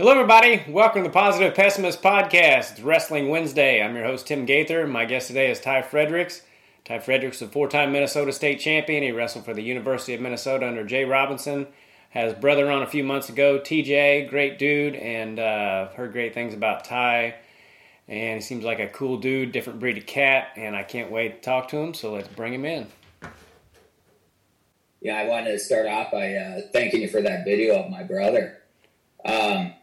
Hello, everybody. Welcome to the Positive Pessimist Podcast. It's Wrestling Wednesday. I'm your host, Tim Gaither. My guest today is Ty Fredericks. Ty Fredericks is a four time Minnesota State champion. He wrestled for the University of Minnesota under Jay Robinson. Has brother on a few months ago, TJ, great dude, and uh, heard great things about Ty. And he seems like a cool dude, different breed of cat, and I can't wait to talk to him, so let's bring him in. Yeah, I wanted to start off by uh, thanking you for that video of my brother. Um,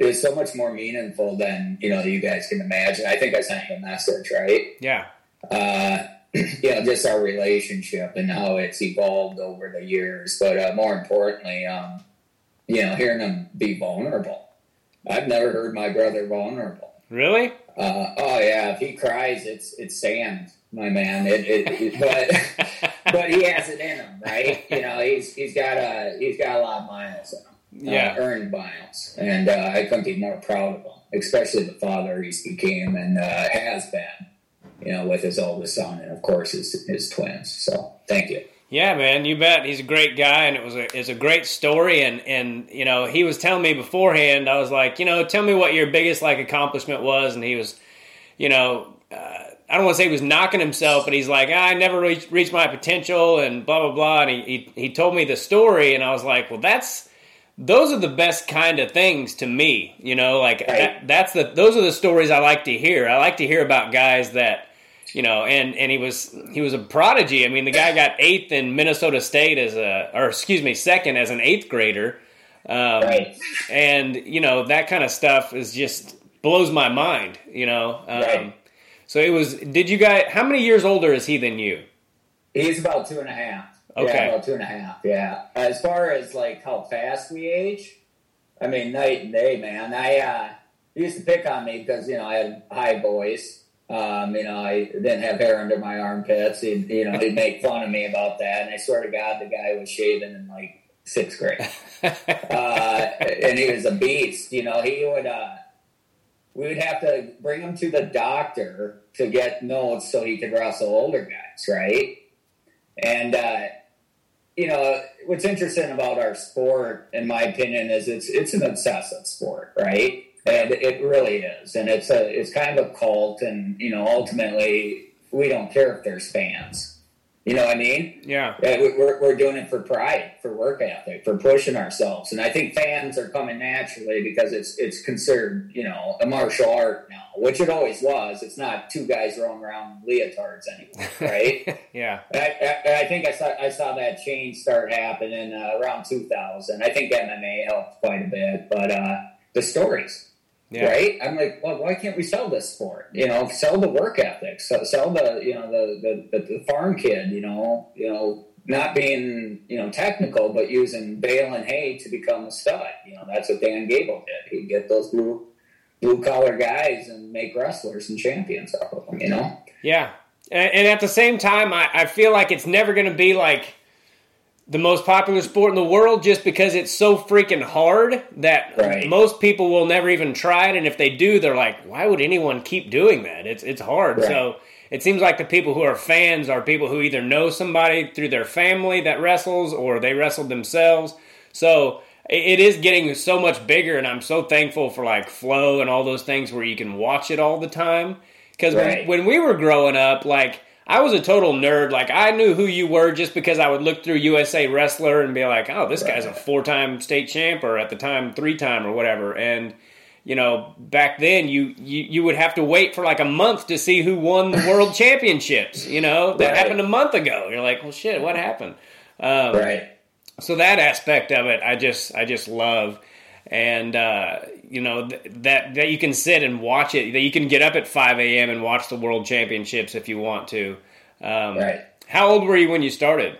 it was so much more meaningful than you know you guys can imagine. I think I sent you a message, right? Yeah. Uh, you know, just our relationship and how it's evolved over the years. But uh, more importantly, um, you know, hearing him be vulnerable. I've never heard my brother vulnerable. Really? Uh, oh yeah, if he cries, it's it's sand, my man. It, it, it but but he has it in him, right? You know, he's he's got a he's got a lot of miles in him Yeah. uh, earned miles, and uh, I couldn't be more proud of him, especially the father he's became and uh, has been, you know, with his oldest son and of course his his twins. So thank you. Yeah, man, you bet. He's a great guy, and it was a it's a great story. And and you know, he was telling me beforehand. I was like, you know, tell me what your biggest like accomplishment was, and he was, you know, uh, I don't want to say he was knocking himself, but he's like, "Ah, I never reached, reached my potential, and blah blah blah. And he, he he told me the story, and I was like, well, that's those are the best kind of things to me. You know, like Right. that, that's the those are the stories I like to hear. I like to hear about guys that you know, and and he was he was a prodigy. I mean, the guy got eighth in Minnesota State as a, or excuse me, second as an eighth grader, um, Right. and you know that kind of stuff is just blows my mind. You know, um, Right. so it was. Did you guys? How many years older is he than you? He's about two and a half. Okay. Yeah, about two and a half. Yeah. As far as like how fast we age, I mean, night and day, man. I uh, used to pick on me because you know I had high voice. Um, you know, I didn't have hair under my armpits. He'd, you know, he'd make fun of me about that. And I swear to God, the guy was shaving in like sixth grade. uh, and he was a beast. You know, he would. Uh, we would have to bring him to the doctor to get notes so he could wrestle older guys, right? And uh, you know what's interesting about our sport, in my opinion, is it's it's an obsessive sport, right? And it really is, and it's a it's kind of a cult, and you know ultimately we don't care if there's fans. You know what I mean? yeah, Yeah, we- we're, we're doing it for pride, for work ethic, for pushing ourselves, and I think fans are coming naturally because it's it's considered you know a martial art now, which it always was. It's not two guys rolling around leotards anymore, right? yeah, I, I, I think I saw I saw that change start happening uh, around 2000. I think MMA helped quite a bit, but uh, the stories, yeah. right? I'm like, well, why can't we sell this sport? You know, sell the work ethic, so, sell the you know the, the, the, the farm kid. You know, you know, not being you know technical, but using bale and hay to become a stud. You know, that's what Dan Gable did. He'd get those blue blue collar guys and make wrestlers and champions out of them. You know, Yeah, and, and at the same time, I, I feel like it's never going to be like the most popular sport in the world just because it's so freaking hard that Right. most people will never even try it. And if they do, they're like, why would anyone keep doing that? It's it's hard. Right. So it seems like the people who are fans are people who either know somebody through their family that wrestles or they wrestled themselves. So it is getting so much bigger, and I'm so thankful for like Flow and all those things where you can watch it all the time. Because Right. when, when we were growing up, like I was a total nerd. Like I knew who you were just because I would look through USA Wrestler and be like, "Oh, this guy's a four-time state champ, or at the time three-time, or whatever." And you know, back then you, you you would have to wait for like a month to see who won the world championships. You know, that Right. happened a month ago. You're like, "Well, shit, what happened?" Um, right? so that aspect of it i just i just love and uh, you know th- that that you can sit and watch it that you can get up at 5 a.m and watch the world championships if you want to um, Right. how old were you when you started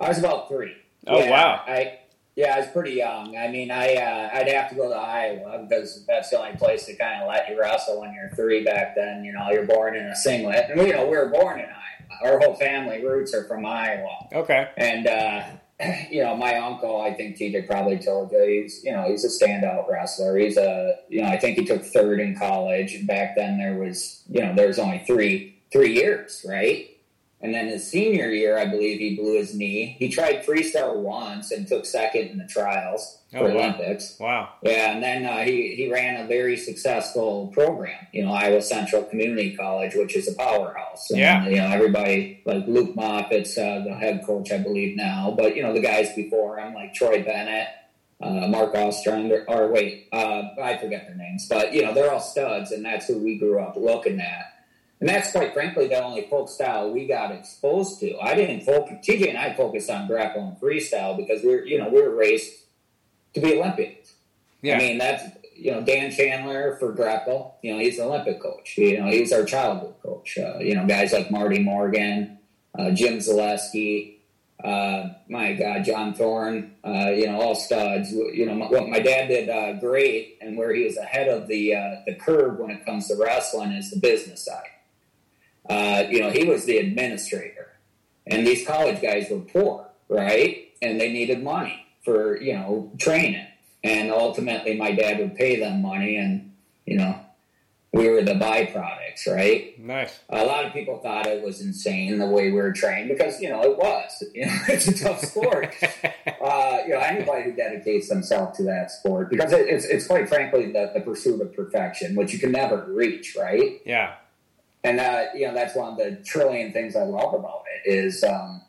I was about three. Oh, Yeah, wow. I yeah, I was pretty young. I mean, I uh, I'd have to go to Iowa because that's the only place to kind of let you wrestle when you're three back then. You know, you're born in a singlet, and you know we were born in Iowa. Our whole family roots are from Iowa, okay and uh, you know my uncle. I think TJ probably told you he's you know he's a standout wrestler. He's a you know I think he took third in college, back then there was you know there was only three three years, right? And then his senior year, I believe he blew his knee. He tried freestyle once and took second in the trials Oh, for wow. Olympics. Wow. Yeah, and then uh, he he ran a very successful program. You know, Iowa Central Community College, which is a powerhouse. And, Yeah. You know, everybody like Luke Moffitt's uh, the head coach, I believe now. But you know, the guys before him, like Troy Bennett, uh, Mark Ostrander, or wait, uh, I forget their names, but you know, they're all studs, and that's who we grew up looking at. And that's quite frankly the only folk style we got exposed to. I didn't focus. TJ and I focused on Greco and freestyle because we're you know we're raised to be Olympians. Yeah. I mean, that's you know Dan Chandler for Greco. You know, he's an Olympic coach. You know, he's our childhood coach. Uh, you know, guys like Marty Morgan, uh, Jim Zalesky. Uh, my God, John Thorne. Uh, you know, all studs. You know, what my dad did uh, great, and where he was ahead of the uh, the curve when it comes to wrestling is the business side. Uh, you know, he was the administrator, and these college guys were poor, right? And they needed money for you know training and ultimately my dad would pay them money and you know we were the byproducts right Nice. a lot of people thought it was insane the way we were trained because you know it was you know it's a tough sport uh, you know anybody who dedicates themselves to that sport because it, it's, it's quite frankly the, the pursuit of perfection which you can never reach right yeah. And uh, you know that's one of the trillion things I love about it is um,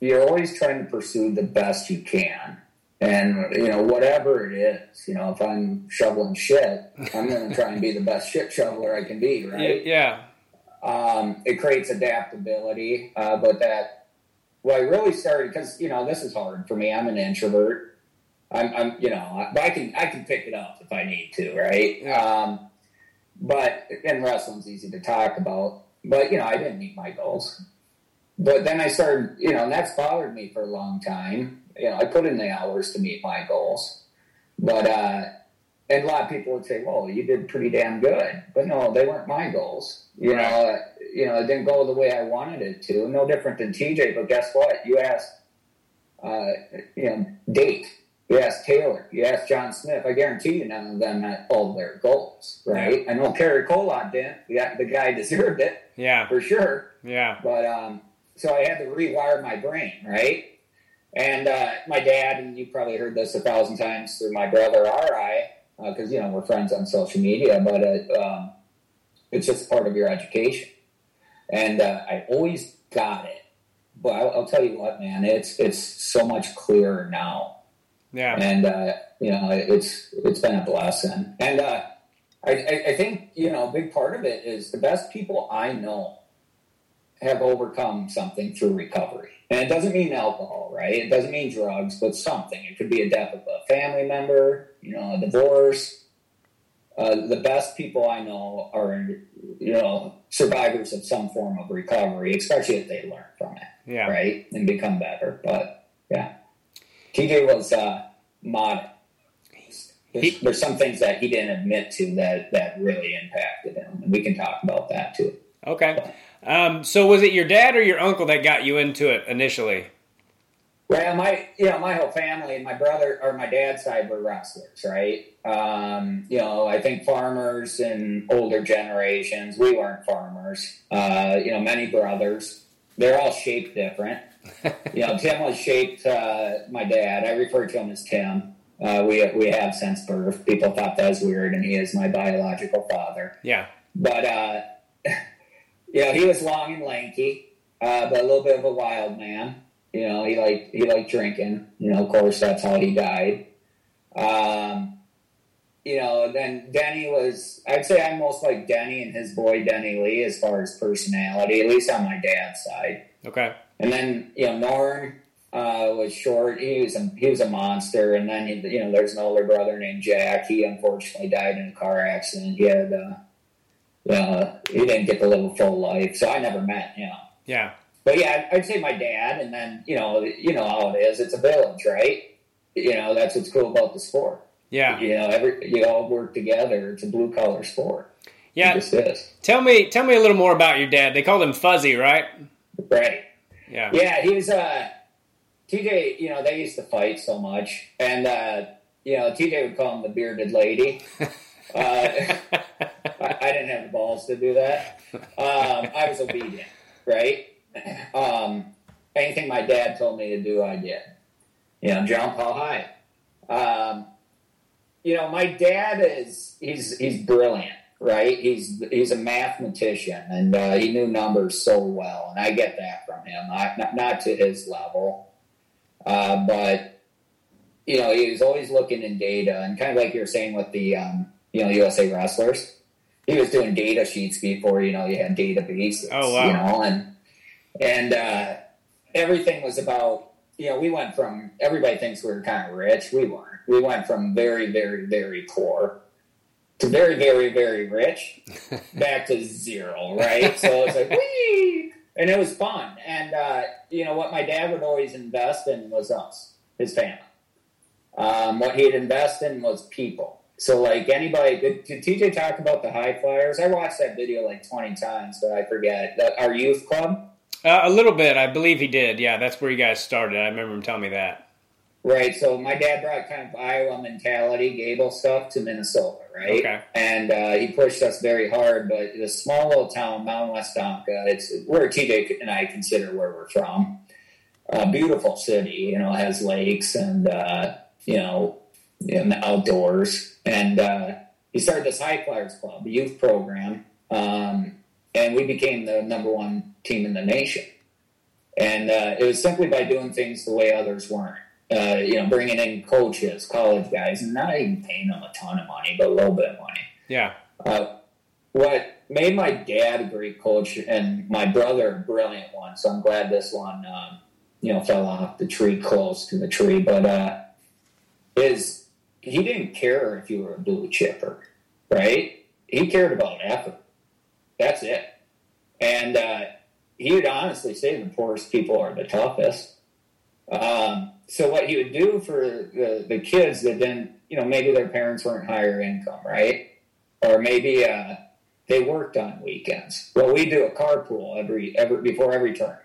you're always trying to pursue the best you can, and you know whatever it is. You know, if I'm shoveling shit, I'm going to try and be the best shit shoveler I can be. Right? Yeah. Um, it creates adaptability, uh, but that well, I really started because you know this is hard for me. I'm an introvert. I'm, I'm you know, but I can I can pick it up if I need to, right? Yeah. Um, but and wrestling's easy to talk about. But you know, I didn't meet my goals. But then I started, you know, and that's bothered me for a long time. You know, I put in the hours to meet my goals, but uh, and a lot of people would say, "Well, you did pretty damn good," but no, they weren't my goals. You know, you know, it didn't go the way I wanted it to. No different than TJ, but guess what? You asked, uh, you know, date. You asked Taylor. You asked John Smith. I guarantee you, none of them met all their goals, right? I know Cary Kolat didn't. Yeah, the guy deserved it Yeah. for sure. Yeah. But um, so I had to rewire my brain, right? And uh, my dad, and you probably heard this a thousand times through my brother Ri, because you know we're friends on social media. But it, um, it's just part of your education, and uh, I always got it. But I'll, I'll tell you what, man, it's it's so much clearer now Yeah. and uh, you know it's it's been a blessing. And uh, I, I, I think you know a big part of it is the best people i know have overcome something through recovery. And it doesn't mean alcohol right? It doesn't mean drugs but something. It could be a death of a family member you know a divorce. Uh, the best people i know are you know survivors of some form of recovery especially if they learn from it Yeah. right, and become better. But yeah, TJ was uh, modest. There's, He- there's some things that he didn't admit to that that really impacted him, and we can talk about that too. Okay. Um, so was it your dad or your uncle that got you into it initially? Well, my you know my whole family, my brother or my dad's side were wrestlers, right? Um, you know, I think farmers in older generations. We weren't farmers. Uh, you know, many brothers. They're all shaped different. you know, Tim was shaped. Uh, my dad. I refer to him as Tim. Uh, we we have since birth. People thought that was weird, and he is my biological father. Yeah. But uh, you know, he was long and lanky, uh, but a little bit of a wild man. You know, he liked he liked drinking. You know, of course, that's how he died. Um, you know, then Denny was. I'd say I'm most like Denny and his boy Denny Lee as far as personality, at least on my dad's side. Okay. And then you know, Norn uh, was short. He was a, he was a monster. And then you know, there's an older brother named Jack. He unfortunately died in a car accident. He had. Uh, uh, he didn't get to live a full life, so I never met him. Yeah. But yeah, I'd say my dad, and then you know, you know how it is. It's a village, right? You know, that's what's cool about the sport. Yeah. You know, every you all work together. It's a blue collar sport. Yeah. it just is. Tell me tell me a little more about your dad. They called him Fuzzy, right? Right. Yeah. Yeah, he was. Uh, TJ, you know, they used to fight so much, and uh, you know, TJ would call him the bearded lady. Uh, I, I didn't have the balls to do that. Um, I was obedient, right? um, anything my dad told me to do, I did. You know, jump how high. Um, you know, my dad is he's he's brilliant, right? He's he's a mathematician, and uh, he knew numbers so well, and I get that from him. I, not not to his level, uh, but you know, he was always looking in data, and kind of like you're saying with the um, you know USA wrestlers, he was doing data sheets before you know you had databases. Oh wow! You know, and and uh, everything was about you know we went from everybody thinks we were kind of rich, we weren't. We went from very very very poor to very very very rich back to zero, right? so it's like wee, and it was fun. And uh, you know what my dad would always invest in was us, his family. Um, what he'd invest in was people. So, like anybody, did, did, TJ talk about the high flyers? I watched that video like 20 times, but I forget. Our youth club? Uh, a little bit. I believe he did. Yeah, that's where you guys started. I remember him telling me that. Right. So, my dad brought kind of Iowa mentality, Gable stuff to Minnesota, right? Okay. And uh, he pushed us very hard. But the small little town, Mound Westonka, it's where TJ and I consider where we're from. A beautiful city, you know, has lakes and, uh, you know, in the outdoors. And uh, he started this High Flyers Club, a youth program, um, and we became the number one team in the nation. And uh, it was simply by doing things the way others weren't. Uh, you know, bringing in coaches, college guys, and not even paying them a ton of money, but a little bit of money. Yeah. Uh, what made my dad a great coach and my brother a brilliant one, so I'm glad this one, um, you know, fell off the tree close to the tree, but uh, is he didn't care if you were a blue chipper, right? He cared about effort. That's it. And uh, he would honestly say the poorest people are the toughest. Um, so what he would do for the, the kids that didn't, you know, maybe their parents weren't higher income, right? Or maybe uh, they worked on weekends. Well, we do a carpool every every before every tournament.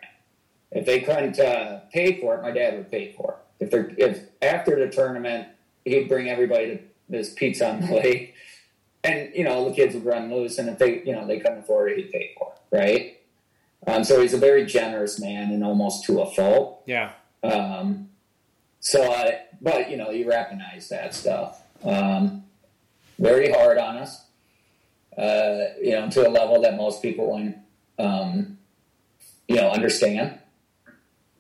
If they couldn't uh, pay for it, my dad would pay for it. If they're if after the tournament he'd bring everybody to this pizza on the lake, and you know the kids would run loose, and if they you know they couldn't afford it, he'd pay for it, right? Um, so he's a very generous man, and almost to a fault. Yeah. Um, so, I, but you know, you recognize that stuff. Um, very hard on us, uh, you know, to a level that most people won't, um, you know, understand.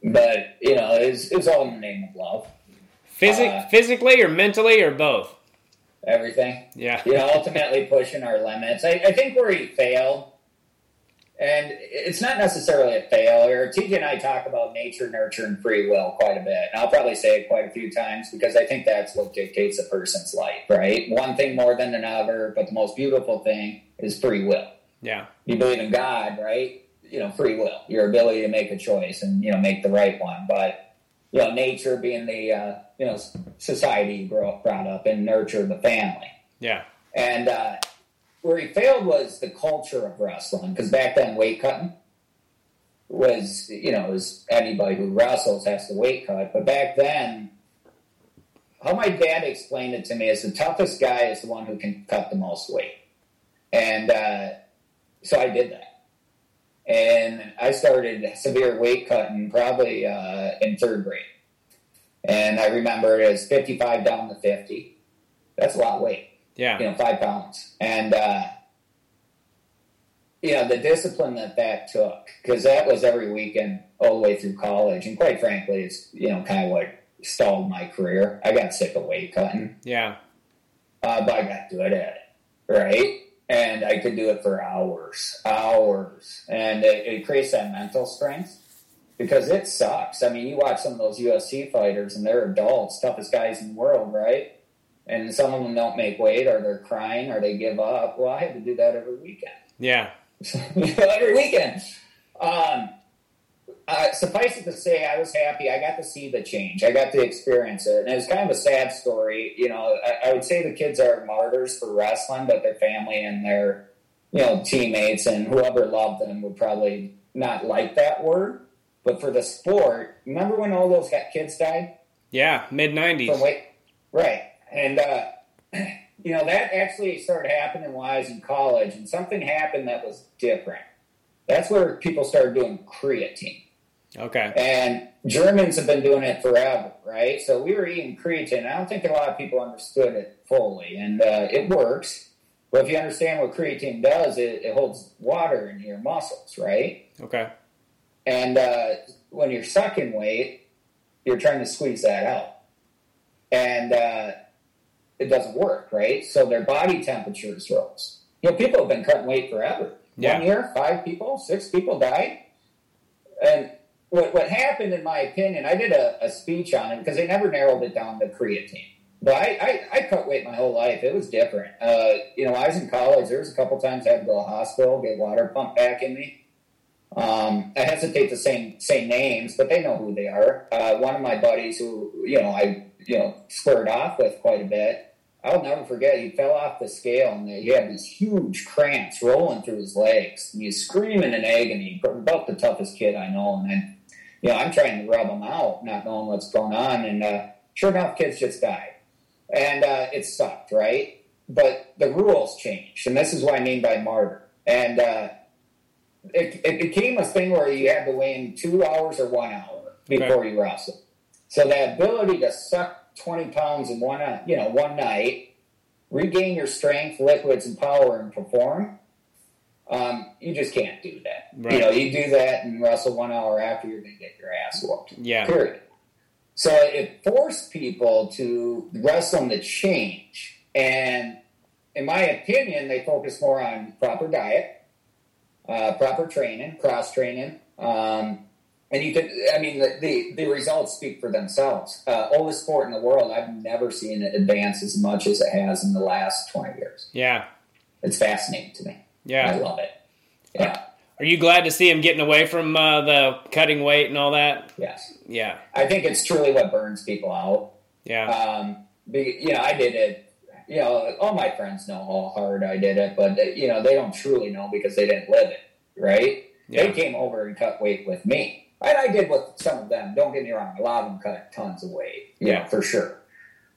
But you know, it's it's all in the name of love. Physic, Uh, physically or mentally or both? Everything. Yeah. you know, ultimately pushing our limits. I, I think where he failed, and it's not necessarily a failure. TJ and I talk about nature, nurture, and free will quite a bit. And I'll probably say it quite a few times because I think that's what dictates a person's life, right? One thing more than another, but the most beautiful thing is free will. Yeah. You believe in God, right? You know, free will, your ability to make a choice and, you know, make the right one. But, you know, nature being the, uh, you know, society you grow up, brought up and nurture the family. Yeah. And uh, where he failed was the culture of wrestling, because back then weight cutting was, you know, was anybody who wrestles has to weight cut. But back then, how my dad explained it to me is the toughest guy is the one who can cut the most weight. And uh, so I did that. And I started severe weight cutting probably uh, in third grade. And I remember it was 55 down to 50. That's a lot of weight Yeah. you know, five pounds. And, uh, you know, the discipline that that took, because that was every weekend all the way through college. And quite frankly, it's, you know, kind of what stalled my career. I got sick of weight cutting, Yeah. uh, but I got good at it, right? And I could do it for hours, hours. And it, it creates that mental strength because it sucks. I mean, you watch some of those UFC fighters and they're adults, toughest guys in the world, right? And some of them don't make weight or they're crying or they give up. Well, I had to do that every weekend. Yeah. every weekend. Um, uh, suffice it to say, I was happy. I got to see the change. I got to experience it. And it was kind of a sad story. You know, I, I would say the kids are martyrs for wrestling, but their family and their, you know, teammates and whoever loved them would probably not like that word. But for the sport, remember when all those kids died? Yeah. Mid from 90s. weight, right? And uh, you know that actually started happening while I was in college, and something happened that was different. That's where people started doing creatine. Okay. And Germans have been doing it forever, right? So we were eating creatine. I don't think a lot of people understood it fully, and uh, it works. But if you understand what creatine does, it, it holds water in your muscles, right? Okay. And uh, when you're sucking weight, you're trying to squeeze that out. And uh, it doesn't work, right? So their body temperatures rose. You know, people have been cutting weight forever. Yeah. One year, five people, six people died. And what, what happened, in my opinion, I did a, a speech on it because they never narrowed it down to creatine. But I, I, I cut weight my whole life. It was different. Uh, you know, I was in college. There was a couple times I had to go to the hospital, get water pumped back in me. Um, I hesitate to say, say names, but they know who they are. Uh, one of my buddies who, you know, I, you know, squared off with quite a bit, I'll never forget, he fell off the scale and he had these huge cramps rolling through his legs. And he's screaming in agony, about the toughest kid I know. And then, you know, I'm trying to rub him out, not knowing what's going on. And uh, sure enough, kids just died. And uh, it sucked, right? But the rules changed. And this is what I mean by martyr. And uh, it, it became a thing where you had to weigh in two hours or one hour before okay. you wrestled. So the ability to suck 20 pounds in one, you know, one night, regain your strength, liquids, and power, and perform. Um, you just can't do that. Right. You know, you do that and wrestle one hour after, you're going to get your ass whooped. Yeah. Period. So it forced people to wrestle the change. And in my opinion, they focus more on proper diet, uh, proper training, cross training. Um, and you could, I mean, the, the, the, results speak for themselves. Uh, oldest sport in the world, I've never seen it advance as much as it has in the last 20 years. Yeah. It's fascinating to me. Yeah. I love it. Yeah. Are you glad to see him getting away from uh, the cutting weight and all that? Yes. Yeah. I think it's truly what burns people out. Yeah. Um, be, you know, I did it. You know, all my friends know how hard I did it, but you know, they don't truly know because they didn't live it, right? Yeah. They came over and cut weight with me. And I did with some of them. Don't get me wrong; a lot of them cut tons of weight. Yeah, for sure.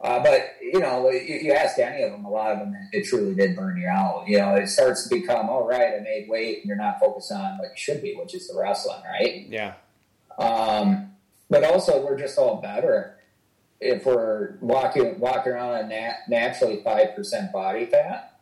Uh, but you know, you, you, ask any of them, a lot of them, it truly did burn you out. You know, it starts to become, all right, I made weight, and you're not focused on what you should be, which is the wrestling, right? Yeah. Um, but also, we're just all better if we're walking walking around on nat- naturally five percent body fat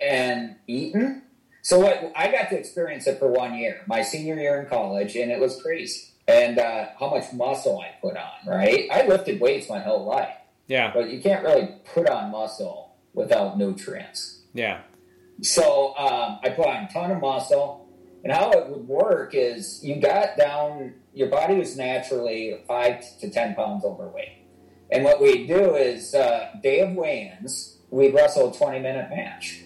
and eating. So what I got to experience it for one year, my senior year in college, and it was crazy. And uh, how much muscle I put on, right? I lifted weights my whole life yeah. But you can't really put on muscle without nutrients. Yeah. So um, I put on a ton of muscle. And how it would work is you got down, your body was naturally five to 10 pounds overweight. And what we do is, uh, day of weigh ins, we'd wrestle a 20 minute match.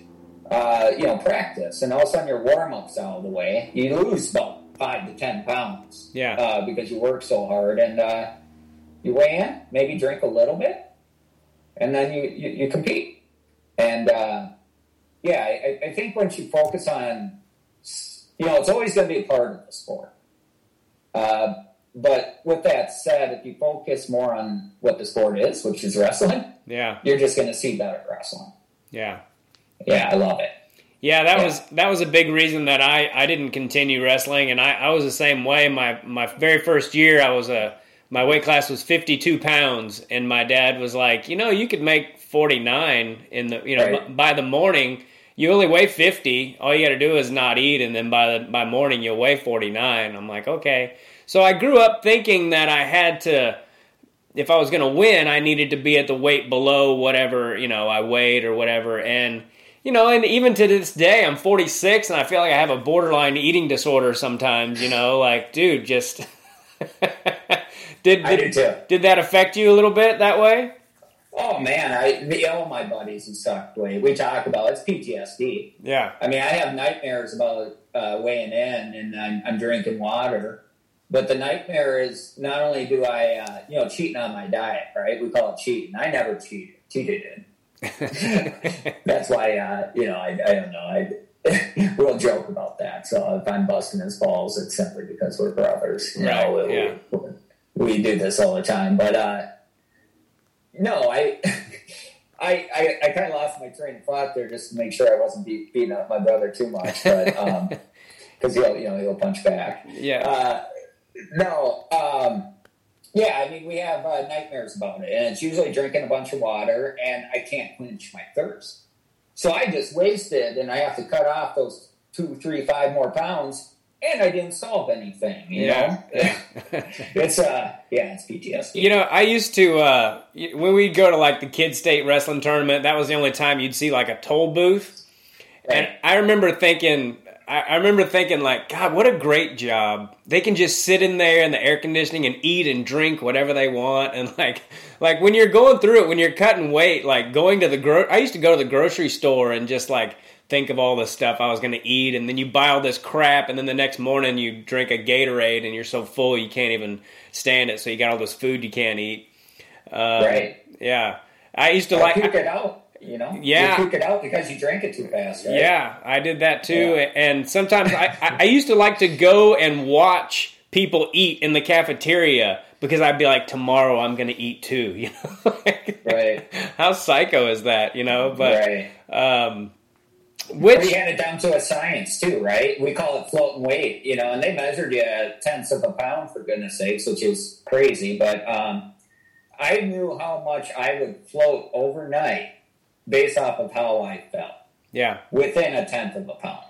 Uh, you know, practice. And all of a sudden your warm up's out of the way. You lose about five to 10 pounds. Yeah. Uh, because you work so hard. And uh, you weigh in, maybe drink a little bit and then you, you, you compete. And uh, yeah, I, I, think once you focus on, you know, it's always going to be a part of the sport. Uh, but with that said, if you focus more on what the sport is, which is wrestling, yeah, you're just going to see better wrestling. Yeah, yeah, I love it. Yeah, that yeah. was that was a big reason that I, I didn't continue wrestling, and I, I was the same way. My my very first year, I was a my weight class was 52 pounds and my dad was like you know you could make 49 in the you know right. by the morning you only weigh 50 all you got to do is not eat and then by the by morning you'll weigh 49 i'm like okay so i grew up thinking that i had to if i was going to win i needed to be at the weight below whatever you know i weighed or whatever and you know, and even to this day, I'm 46 and I feel like I have a borderline eating disorder sometimes, you know, like, dude, just Did, I do too. Did that affect you a little bit that way? Oh man, I all my buddies who sucked weight. We talk about it's PTSD. Yeah. I mean, I have nightmares about uh, weighing in and I'm, I'm, drinking water, but the nightmare is not only do I, uh, you know, cheating on my diet, right? We call it cheating. I never cheated. Cheated. That's why, uh, you know, I, I don't know. I we'll joke about that. So if I'm busting his balls, it's simply because we're brothers. You right. know, yeah. we, we do this all the time. But uh, no, I, I, I, I kind of lost my train of thought there just to make sure I wasn't beat, beating up my brother too much. But um, because he'll you know he'll punch back. Yeah. Uh, no. Um, yeah, I mean we have uh, nightmares about it, and it's usually drinking a bunch of water, and I can't quench my thirst. So I just wasted, and I have to cut off those two, three, five more pounds, and I didn't solve anything. You Yeah. know, it's uh, yeah, it's PTSD. You know, I used to uh, when we'd go to like the kid state wrestling tournament. That was the only time you'd see like a toll booth, and I remember thinking, I, I remember thinking like, God, what a great job! They can just sit in there in the air conditioning and eat and drink whatever they want, and like, like when you're going through it, when you're cutting weight, like going to the gro. I used to go to the grocery store and just like think of all the stuff I was going to eat, and then you buy all this crap, and then the next morning you drink a Gatorade, and you're so full you can't even stand it, so you got all this food you can't eat. Um, Right. Yeah. I used to I like. puke it out. You know, Yeah. you puke it out because you drank it too fast. Right? Yeah, I did that too. Yeah. And sometimes I, I, used to like to go and watch people eat in the cafeteria because I'd be like, tomorrow I'm going to eat too. You know, Right. How psycho is that? You know, but right. um, We which had it down to a science too, right? We call it floating weight, you know, and they measured you at tenths of a pound for goodness sakes, which is crazy. But um, I knew how much I would float overnight based off of how I felt yeah, within a tenth of a pound.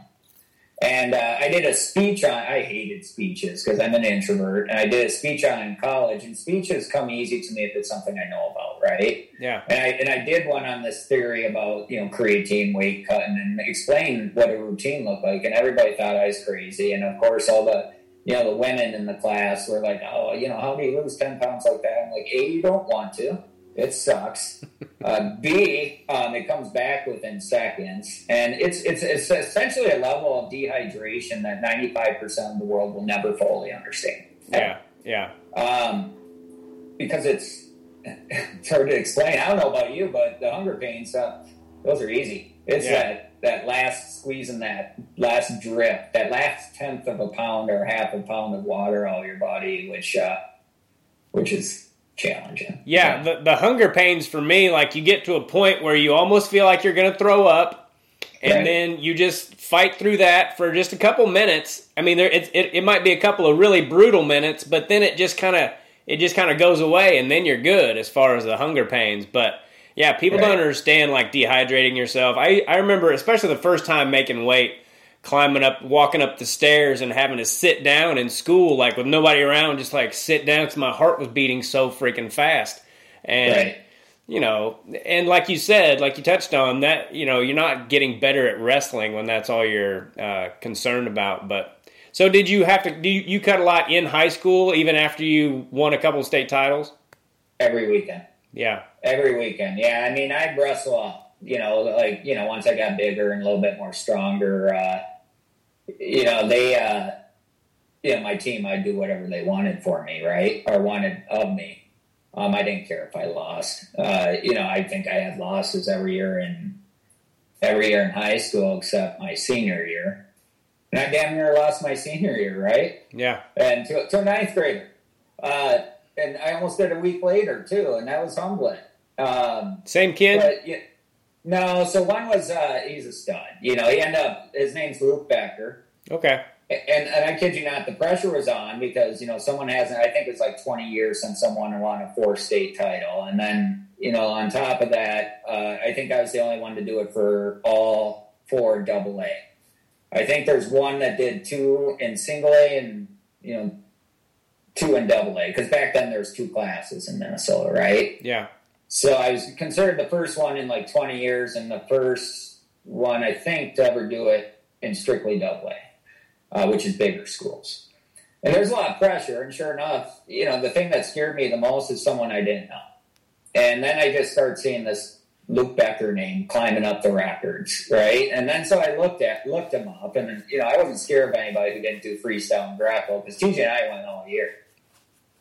And uh, I did a speech on. I hated speeches because I'm an introvert, and I did a speech on in college. And speeches come easy to me if it's something I know about, right? yeah, And I and I did one on this theory about you know creatine, weight cutting, and explain what a routine looked like. And everybody thought I was crazy. And of course, all the you know the women in the class were like, "Oh, you know, how do you lose ten pounds like that?" I'm like, "A, you don't want to. It sucks. uh, B, um, it comes back within seconds, and it's it's it's essentially a level of dehydration that 95 percent of the world will never fully understand. yeah, yeah, Um, because it's it's hard to explain. I don't know about you, but the hunger pains, uh, those are easy. It's Yeah. that that last squeezing, that last drip, that last tenth of a pound or half a pound of water out of your body, which uh, which is challenging. yeah. The the hunger pains for me, like you get to a point where you almost feel like you're going to throw up. And Right. then you just fight through that for just a couple minutes. I mean, there it, it, it might be a couple of really brutal minutes, but then it just kind of it just kind of goes away, and then you're good as far as the hunger pains. But yeah, people don't understand like dehydrating yourself. I I remember especially the first time making weight, climbing up, walking up the stairs, and having to sit down in school like with nobody around, just like sit down because my heart was beating so freaking fast, and Right. you know, and like you said, like you touched on that, you know, you're not getting better at wrestling when that's all you're uh, concerned about. But so, did you have to? Do you, you cut a lot in high school, even after you won a couple of state titles? Every weekend. Yeah, Every weekend, yeah. I mean, I'd wrestle, you know, like, you know, once I got bigger and a little bit more stronger, uh, you know, they, uh, you know, my team, I'd do whatever they wanted for me, right? Or wanted of me. Um, I didn't care if I lost. Uh, you know, I think I had losses every year in, every year in high school except my senior year. And I damn near lost my senior year, right? yeah, and to, to a ninth grader. Uh, and I almost did a week later too, and that was humbling. Um, same kid. but yeah, no, so one was uh, he's a stud. You know, he ended up his name's Luke Becker, Okay, and, and I kid you not, the pressure was on because you know someone hasn't. I think it's like twenty years since someone won a four state title, and then you know on top of that, uh, I think I was the only one to do it for all four double A. I think there's one that did two in single A and you know two in double A because back then there's two classes in Minnesota, right? yeah, So I was considered the first one in like 20 years, and the first one I think to ever do it in strictly double A, uh, which is bigger schools. And there's a lot of pressure, and sure enough, you know, the thing that scared me the most is someone I didn't know. And then I just started seeing this Luke Becker name climbing up the records, right? And then so I looked at looked him up, and you know, I wasn't scared of anybody who didn't do freestyle and Greco because TJ and I went all year.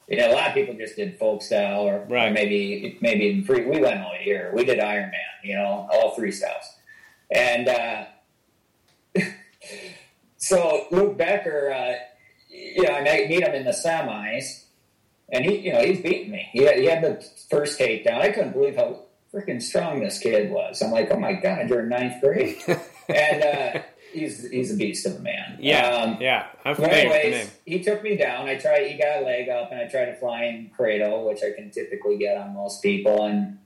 You know, a lot of people just did folk style or, or maybe maybe even free. We went all year. We did Ironman, you know, all three styles. And uh, so Luke Becker, uh, you know, I meet him in the semis, and he, you know, he's beating me. He had, he had the first takedown. I couldn't believe how freaking strong this kid was. I'm like, oh my god, you're in ninth grade. and uh, he's he's a beast of a man. Yeah, Um, yeah. I'm with the anyways, name. he took me down. I tried. He got a leg up, and I tried to fly in cradle, which I can typically get on most people, and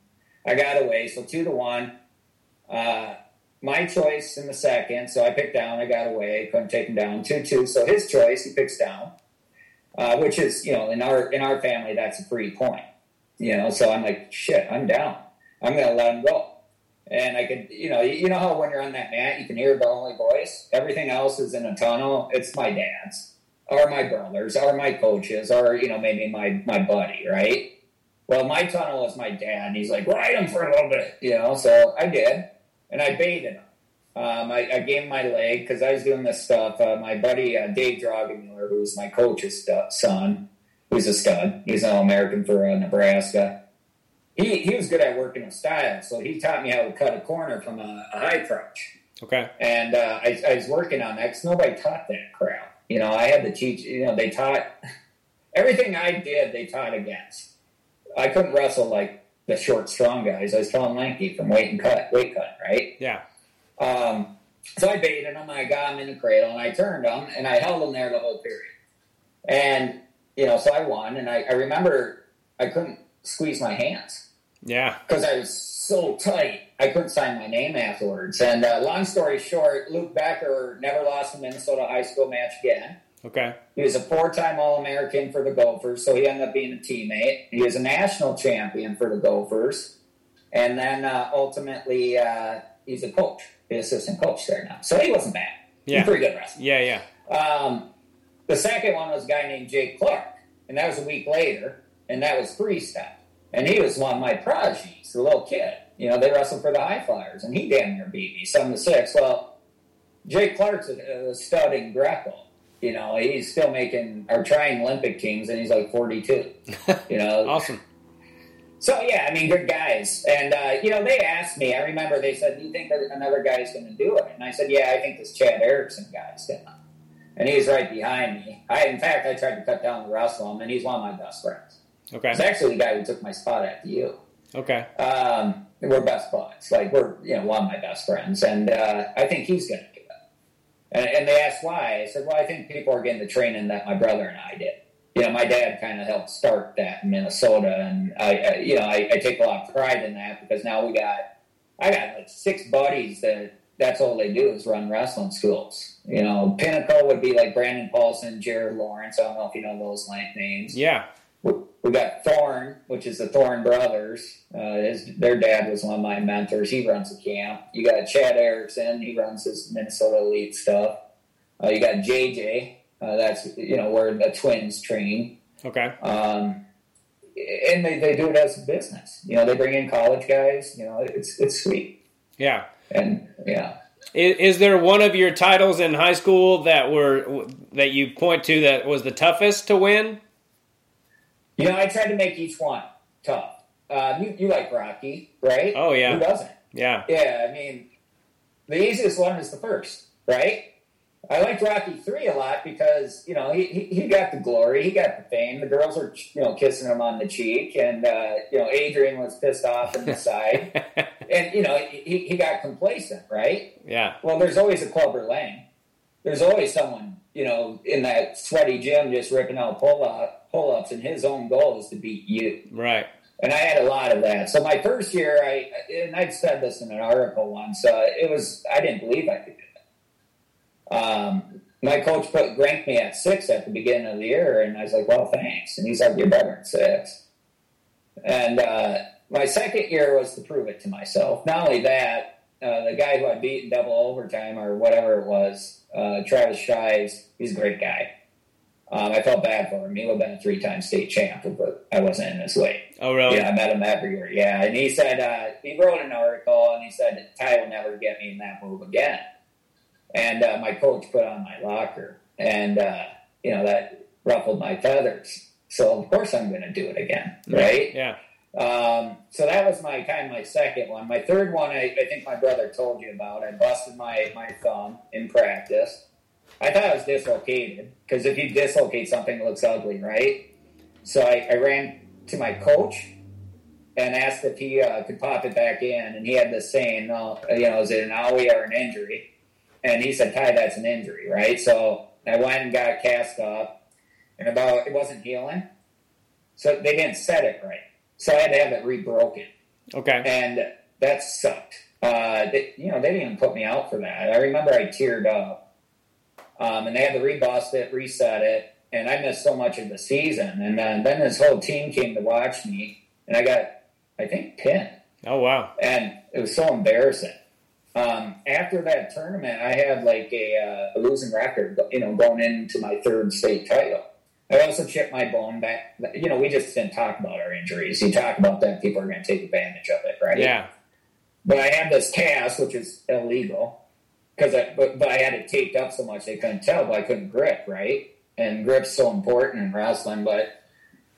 I got away. So two to one. Uh, my choice in the second. So I picked down. I got away. Couldn't take him down. Two two. So his choice. He picks down, uh, which is you know in our in our family that's a free point. You know. So I'm like shit. I'm down. I'm gonna let him go. And I could, you know, you know how when you're on that mat, you can hear the only voice. Everything else is in a tunnel. It's my dad's, or my brothers, or my coaches, or you know maybe my my buddy, right? Well, my tunnel is my dad. And he's like, ride him for a little bit, you know. So I did, and I baited him. Um, I, I gave him my leg because I was doing this stuff. Uh, my buddy uh, Dave Drogenmuller, who's my coach's son, who's a stud. He's an All American for uh, Nebraska he, he was good at working with style, so he taught me how to cut a corner from a, a high crouch. Okay. And uh, I, I was working on that because nobody taught that crap. You know, I had to teach, you know, they taught everything I did, they taught against. I couldn't wrestle like the short, strong guys. I was telling lanky from weight and cut, weight cut, right? Yeah. Um, so I baited him, I got him in the cradle, and I turned him, and I held him there the whole period. And, you know, so I won, and I, I remember I couldn't squeeze my hands Yeah. because I was so tight, I couldn't sign my name afterwards. And uh, long story short, Luke Becker never lost a Minnesota high school match again. Okay. He was a four-time All-American for the Gophers, so he ended up being a teammate. He was a national champion for the Gophers, and then uh, ultimately uh, he's a coach, the assistant coach there now. So he wasn't bad. Yeah. He's pretty good wrestler. Yeah. Yeah. Um, the second one was a guy named Jake Clark, and that was a week later, and that was freestyle. And he was one of my prodigies, the little kid. You know, they wrestled for the High Flyers, and he damn near beat me, seven to six. Well, Jake Clark's a, a stud in Greco. You know, he's still making or trying Olympic teams, and he's like forty-two. You know, Awesome. so yeah, I mean, good guys. And uh, you know, they asked me. I remember they said, "Do you think that another guy's going to do it?" And I said, "Yeah, I think this Chad Erickson guy's going to." And he's right behind me. I, in fact, I tried to cut down and wrestle him, and he's one of my best friends. Okay. He's actually the guy who took my spot after you. Okay. Um, we're best buds. Like we're you know one of my best friends, and uh, I think he's going to do it. And, and they asked why. I said, "Well, I think people are getting the training that my brother and I did." You know, my dad kind of helped start that in Minnesota, and I, I you know, I, I take a lot of pride in that because now we got, I got like six buddies that that's all they do is run wrestling schools. You know, Pinnacle would be like Brandon Paulson, Jared Lawrence. I don't know if you know those names Yeah. We got Thorn, which is the Thorn brothers. Uh, his, their dad was one of my mentors. He runs the camp. You got Chad Erickson. He runs his Minnesota Elite stuff. Uh, you got JJ. Uh, that's you know where the twins train. Okay. Um, and they, they do it as a business. You know, they bring in college guys. You know, it's it's sweet. Yeah. And yeah, Is, is there one of your titles in high school that were that you point to that was the toughest to win? You know, I tried to make each one tough. Uh, you, you like Rocky, right? Oh, yeah. Who doesn't? Yeah. Yeah, I mean, the easiest one is the first, right? I liked Rocky three a lot because you know he, he he got the glory, he got the fame. The girls were you know kissing him on the cheek, and uh, you know Adrian was pissed off on the side, and you know he he got complacent, right? yeah. Well, there's always a Clubber Lang. There's always someone you know in that sweaty gym just ripping out pull pull ups, and his own goal is to beat you. Right. And I had a lot of that. So my first year, I and I'd said this in an article once. Uh, it was I didn't believe I could do it. Um, my coach put ranked me at six at the beginning of the year, and I was like, "Well, thanks." And he's like, "You're better at six. And uh, my second year was to prove it to myself. Not only that, uh, the guy who I beat in double overtime or whatever it was, uh, Travis Shives, he's a great guy. Um, I felt bad for him. He would have been a three-time state champ, but I wasn't in his way. Oh, really? Yeah, I met him every year. Yeah, and he said uh, he wrote an article and he said Ty will never get me in that move again. And uh, my coach put on my locker, and uh, you know that ruffled my feathers. So of course I'm going to do it again, right? Yeah. Um, so that was my kind of my second one. My third one, I, I think my brother told you about. I busted my my thumb in practice. I thought I was dislocated because if you dislocate something, it looks ugly, right? So I, I ran to my coach and asked if he uh, could pop it back in, and he had this saying, "No, you know, is it an owie or an injury?" and he said, "Ty, that's an injury, right?" So I went and got a cast up, and about it wasn't healing, so they didn't set it right, so I had to have it rebroken, Okay. and that sucked. Uh, they, you know, they didn't even put me out for that. I remember I teared up, um, and they had to rebust it, reset it, and I missed so much of the season. And then, then this whole team came to watch me, and I got, I think, pinned Oh wow. and it was so embarrassing. Um, after that tournament, I had like a, uh, a losing record, you know, going into my third state title. I also chipped my bone back. You know, we just didn't talk about our injuries. You talk about that, people are going to take advantage of it, right? Yeah. But I had this cast, which is illegal, because I but, but I had it taped up so much they couldn't tell, but I couldn't grip, right? And grip's so important in wrestling, but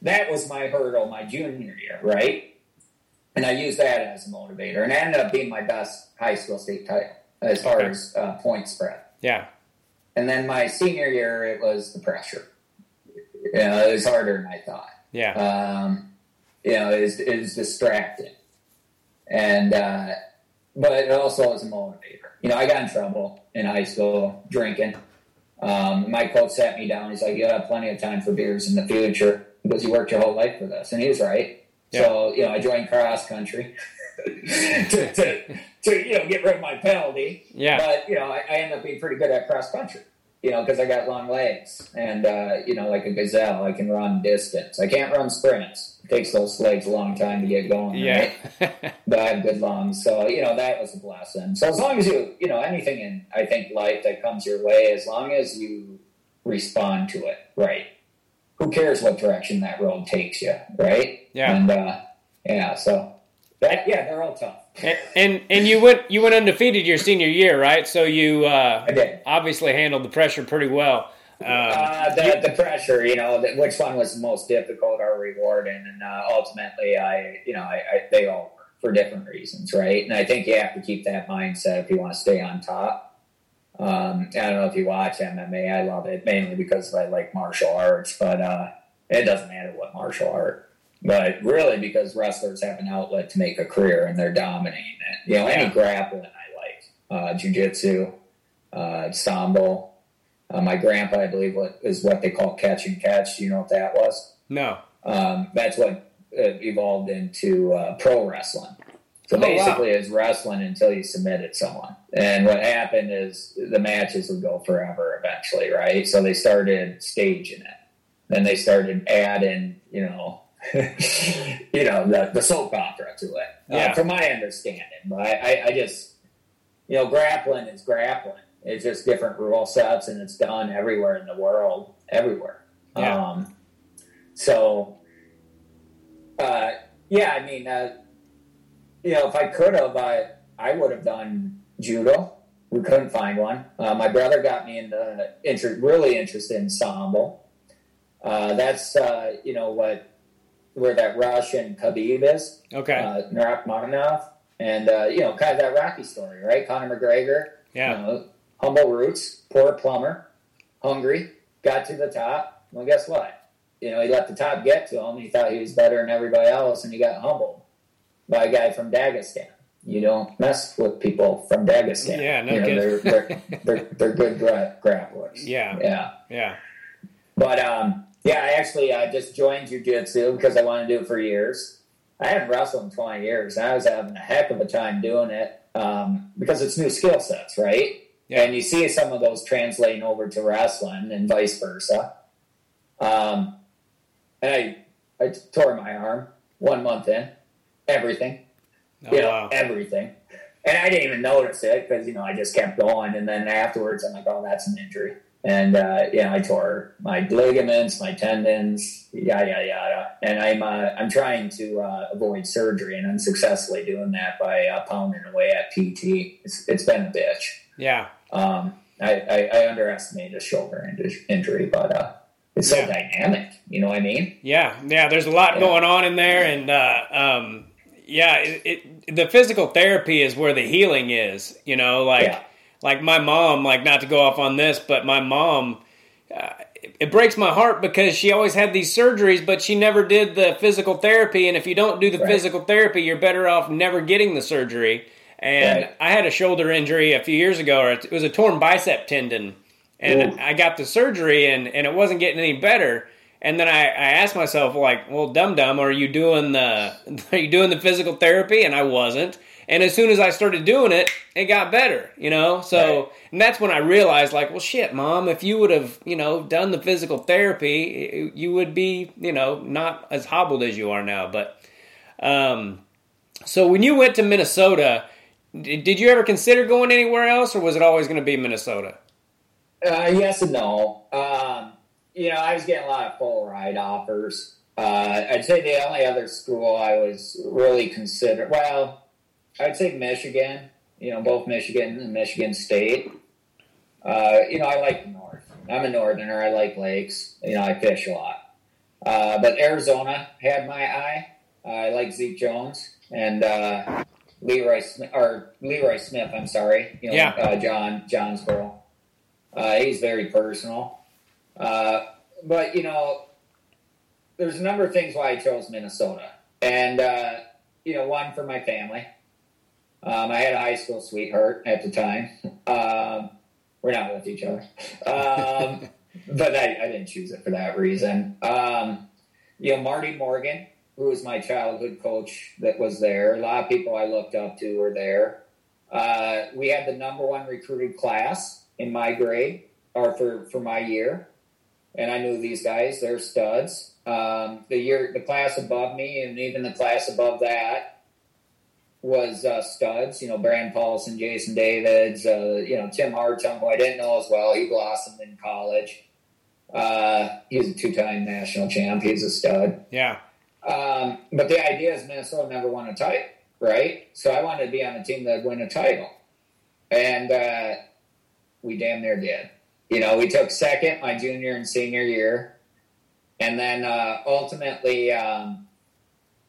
that was my hurdle my junior year, right? And I used that as a motivator, and it ended up being my best high school state title as far Okay. as uh, point spread. Yeah. And then my senior year, it was the pressure. You know, it was harder than I thought Yeah. um, you know, is is distracting, and uh, but it also was a motivator. You know, I got in trouble in high school drinking. Um, my coach sat me down. He's like, "You'll have plenty of time for beers in the future because you worked your whole life for this," and he was right. So you know, I joined cross country to, to to you know get rid of my penalty. Yeah. But you know, I, I ended up being pretty good at cross country. You know, because I got long legs, and uh, you know, like a gazelle, I can run distance. I can't run sprints. It takes those legs a long time to get going. Yeah. Right? But I have good lungs, so you know that was a blessing. So as long as you, you know, anything in I think life that comes your way, as long as you respond to it, right? Who cares what direction that road takes you, right? Yeah. And uh, yeah, so that yeah, they're all tough. And, and and you went you went undefeated your senior year, right? So you uh, obviously handled the pressure pretty well. Um, Uh, the, the pressure, you know, which one was the most difficult or rewarding, and uh, ultimately, I, you know, I, I, they all were for different reasons, right? And I think you have to keep that mindset if you want to stay on top. Um, I don't know if you watch MMA. I love it mainly because I like martial arts, but uh, it doesn't matter what martial art. But really, because wrestlers have an outlet to make a career and they're dominating it. You know, any grappling I like, uh, jujitsu, uh, sambo. Uh, my grandpa, I believe, what is what they call catch and catch. Do you know what that was? no. Um, that's what uh, evolved into uh, pro wrestling. So Oh, wow. basically, it's wrestling until you submitted someone. And what happened is the matches would go forever eventually, right? So they started staging it. Then they started adding, you know, you know, the, the soap opera to it. Yeah. Uh, from my understanding, but I, I, I just, you know, grappling is grappling. It's just different rule sets, and it's done everywhere in the world, everywhere. Yeah. Um, so, uh, yeah, I mean, uh, you know, if I could have, I I would have done judo. We couldn't find one. Uh, my brother got me into inter- really interested in sambo. Uh, that's uh, you know what where that Russian Khabib is, Okay. uh, Nurmagomedov, and uh, you know, kind of that Rocky story, right? Conor McGregor, yeah. you know, humble roots, poor plumber, hungry, got to the top. Well, guess what? You know, he let the top get to him. He thought he was better than everybody else, and he got humbled by a guy from Dagestan. You don't mess with people from Dagestan. Yeah, no you know, they're, they're, they're, they're good gra- grapplers. Yeah. Yeah. Yeah. But um, yeah, I actually uh, just joined jujitsu because I wanted to do it for years. I hadn't wrestled in 20 years, and I was having a heck of a time doing it um, because it's new skill sets, right? Yeah. And you see some of those translating over to wrestling and vice versa. Um, and I, I tore my arm one month in, everything Oh, you know, wow. everything. And I didn't even notice it because, you know, I just kept going. And then afterwards, I'm like, oh, that's an injury. And, uh, yeah, I tore my ligaments, my tendons, yada, yada, yada. And I'm, uh, I'm trying to uh, avoid surgery, and I'm successfully doing that by uh, pounding away at PT. It's, it's been a bitch. Yeah. Um, I, I, I underestimated a shoulder injury, but uh, it's so Yeah. dynamic. You know what I mean? Yeah, yeah. There's a lot Yeah. going on in there, and uh, um, yeah, it, it, the physical therapy is where the healing is. You know, like Yeah. Like my mom. Like not to go off on this, but my mom. Uh, it, breaks my heart because she always had these surgeries, but she never did the physical therapy. And if you don't do the Right. physical therapy, you're better off never getting the surgery. And Right. I had a shoulder injury a few years ago, or it was a torn bicep tendon, and Ooh. I got the surgery, and and it wasn't getting any better. And then I, I asked myself, like, well, dum dum, are you doing the are you doing the physical therapy? And I wasn't. And as soon as I started doing it, it got better, you know. So, Right. and that's when I realized, like, well, shit, mom, if you would have, you know, done the physical therapy, you would be, you know, not as hobbled as you are now. But, um, so when you went to Minnesota, did you ever consider going anywhere else, or was it always going to be Minnesota? Uh, yes and no. Um, you know, I was getting a lot of full ride offers. Uh, I'd say the only other school I was really consider well, I'd say Michigan. You know, both Michigan and Michigan State. Uh, you know, I like the North. I'm a Northerner. I like lakes. You know, I fish a lot. Uh, but Arizona had my eye. Uh, I like Zeke Jones and uh, Leroy Smith, or Leroy Smith. I'm sorry. You know, Yeah. uh, John Johnsboro. Uh, he's very personal. Uh, but, you know, there's a number of things why I chose Minnesota. And, uh, you know, one for my family. Um, I had a high school sweetheart at the time. Um, we're not with each other. Um, but I, I didn't choose it for that reason. Um, you know, Marty Morgan, who was my childhood coach that was there. A lot of people I looked up to were there. Uh, we had the number one recruited class in my grade, or for, for my year. And I knew these guys, they're studs. Um, the year, the class above me, and even the class above that, was uh, studs. You know, Brandon Paulson, Jason Davids, uh, you know, Tim Hartung, who I didn't know as well. He blossomed in college. Uh, he was a two-time national champ. He's a stud. Yeah, Um, but the idea is Minnesota never won a title, right? So I wanted to be on a team that would win a title, and uh, we damn near did. You know, we took second my junior and senior year, and then uh, ultimately um,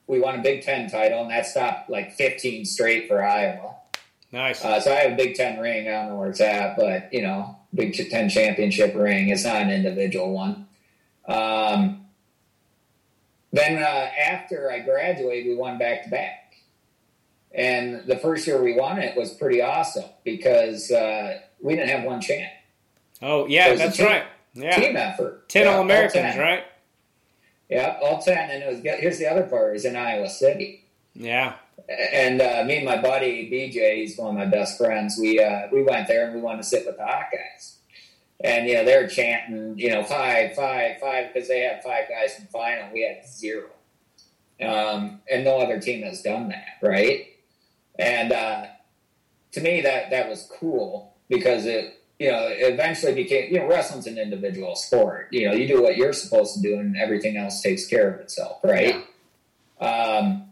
we won a Big Ten title, and that stopped like 15 straight for Iowa. nice. Uh, so I have a Big Ten ring. I don't know where it's at, but you know, Big Ten championship ring. It's not an individual one. Um, then uh, after I graduated, we won back to back, and the first year we won it was pretty awesome because uh, we didn't have one champ. oh, yeah, it was a that's right. Yeah, Team effort. ten all Americans, right? Yeah, all ten. And it was here's the other part: was in Iowa City. Yeah, And uh, me and my buddy BJ, he's one of my best friends. We uh, we went there and we wanted to sit with the Hawkeyes, and you know they're chanting, you know, five, five, five, because they had five guys in the final. We had zero, um, and no other team has done that, right? And uh, to me, that that was cool because it, you know, eventually became, you know, wrestling's an individual sport. You know, you do what you're supposed to do, and everything else takes care of itself, right? Yeah. Um,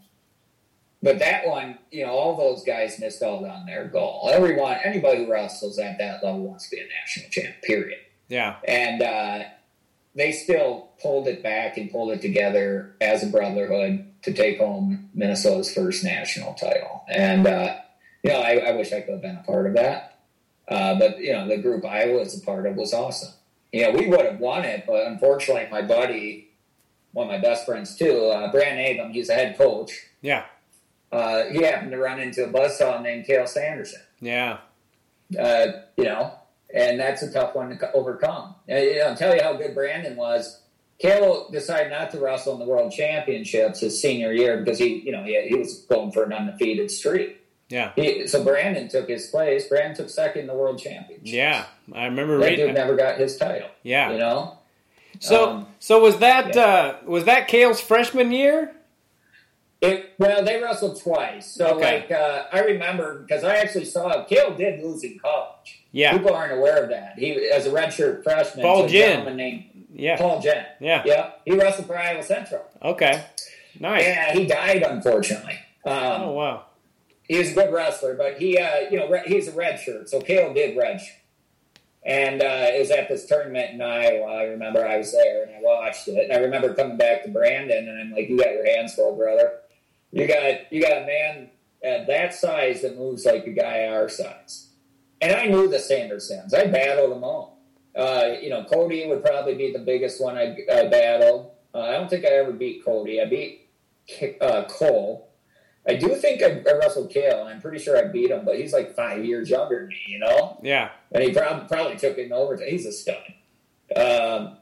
but that one, you know, all those guys missed out on their goal. Everyone, anybody who wrestles at that level wants to be a national champ. Period. yeah, And uh, they still pulled it back and pulled it together as a brotherhood to take home Minnesota's first national title. And uh, you know, I, I wish I could have been a part of that. Uh, but you know, the group I was a part of was awesome. You know, we would have won it, but unfortunately, my buddy, one of my best friends too, uh, Brandon Eggum, he's a head coach yeah, uh, he happened to run into a buzzsaw named Cael Sanderson. yeah, Uh, you know, and that's a tough one to overcome. And, you know, I'll tell you how good Brandon was. Cael decided not to wrestle in the World Championships his senior year because he, you know, he, he was going for an undefeated streak. Yeah, He, so Brandon took his place. Brandon took second in the World Championships. yeah. I remember that reading. dude never got his title. Yeah. you know. So, Um, so was that yeah. uh, was that Cael's freshman year? It, well, they wrestled twice. So, Okay. like, uh, I remember because I actually saw Cael did lose in college. Yeah, People aren't aware of that. He, as a redshirt freshman, Paul to a Ginn. gentleman named yeah, Paul Jen. yeah. Yeah, he wrestled for Iowa Central. Okay, nice. Yeah, he died unfortunately. Um, Oh wow. He was a good wrestler, but he, uh, you know, he's a redshirt. So Cael did redshirt, and uh, it was at this tournament in Iowa. I remember I was there and I watched it, and I remember coming back to Brandon, and I'm like, "You got your hands full, brother. You got you got a man at that size that moves like a guy our size." And I knew the Sandersons. I battled them all. Uh, you know, Cody would probably be the biggest one I, I battled. Uh, I don't think I ever beat Cody. I beat uh, Cole. I do think I, I wrestled Cael, and I'm pretty sure I beat him, but he's like five years younger than me, you know? Yeah. And he probably, probably took it in overtime. He's a stud. Um,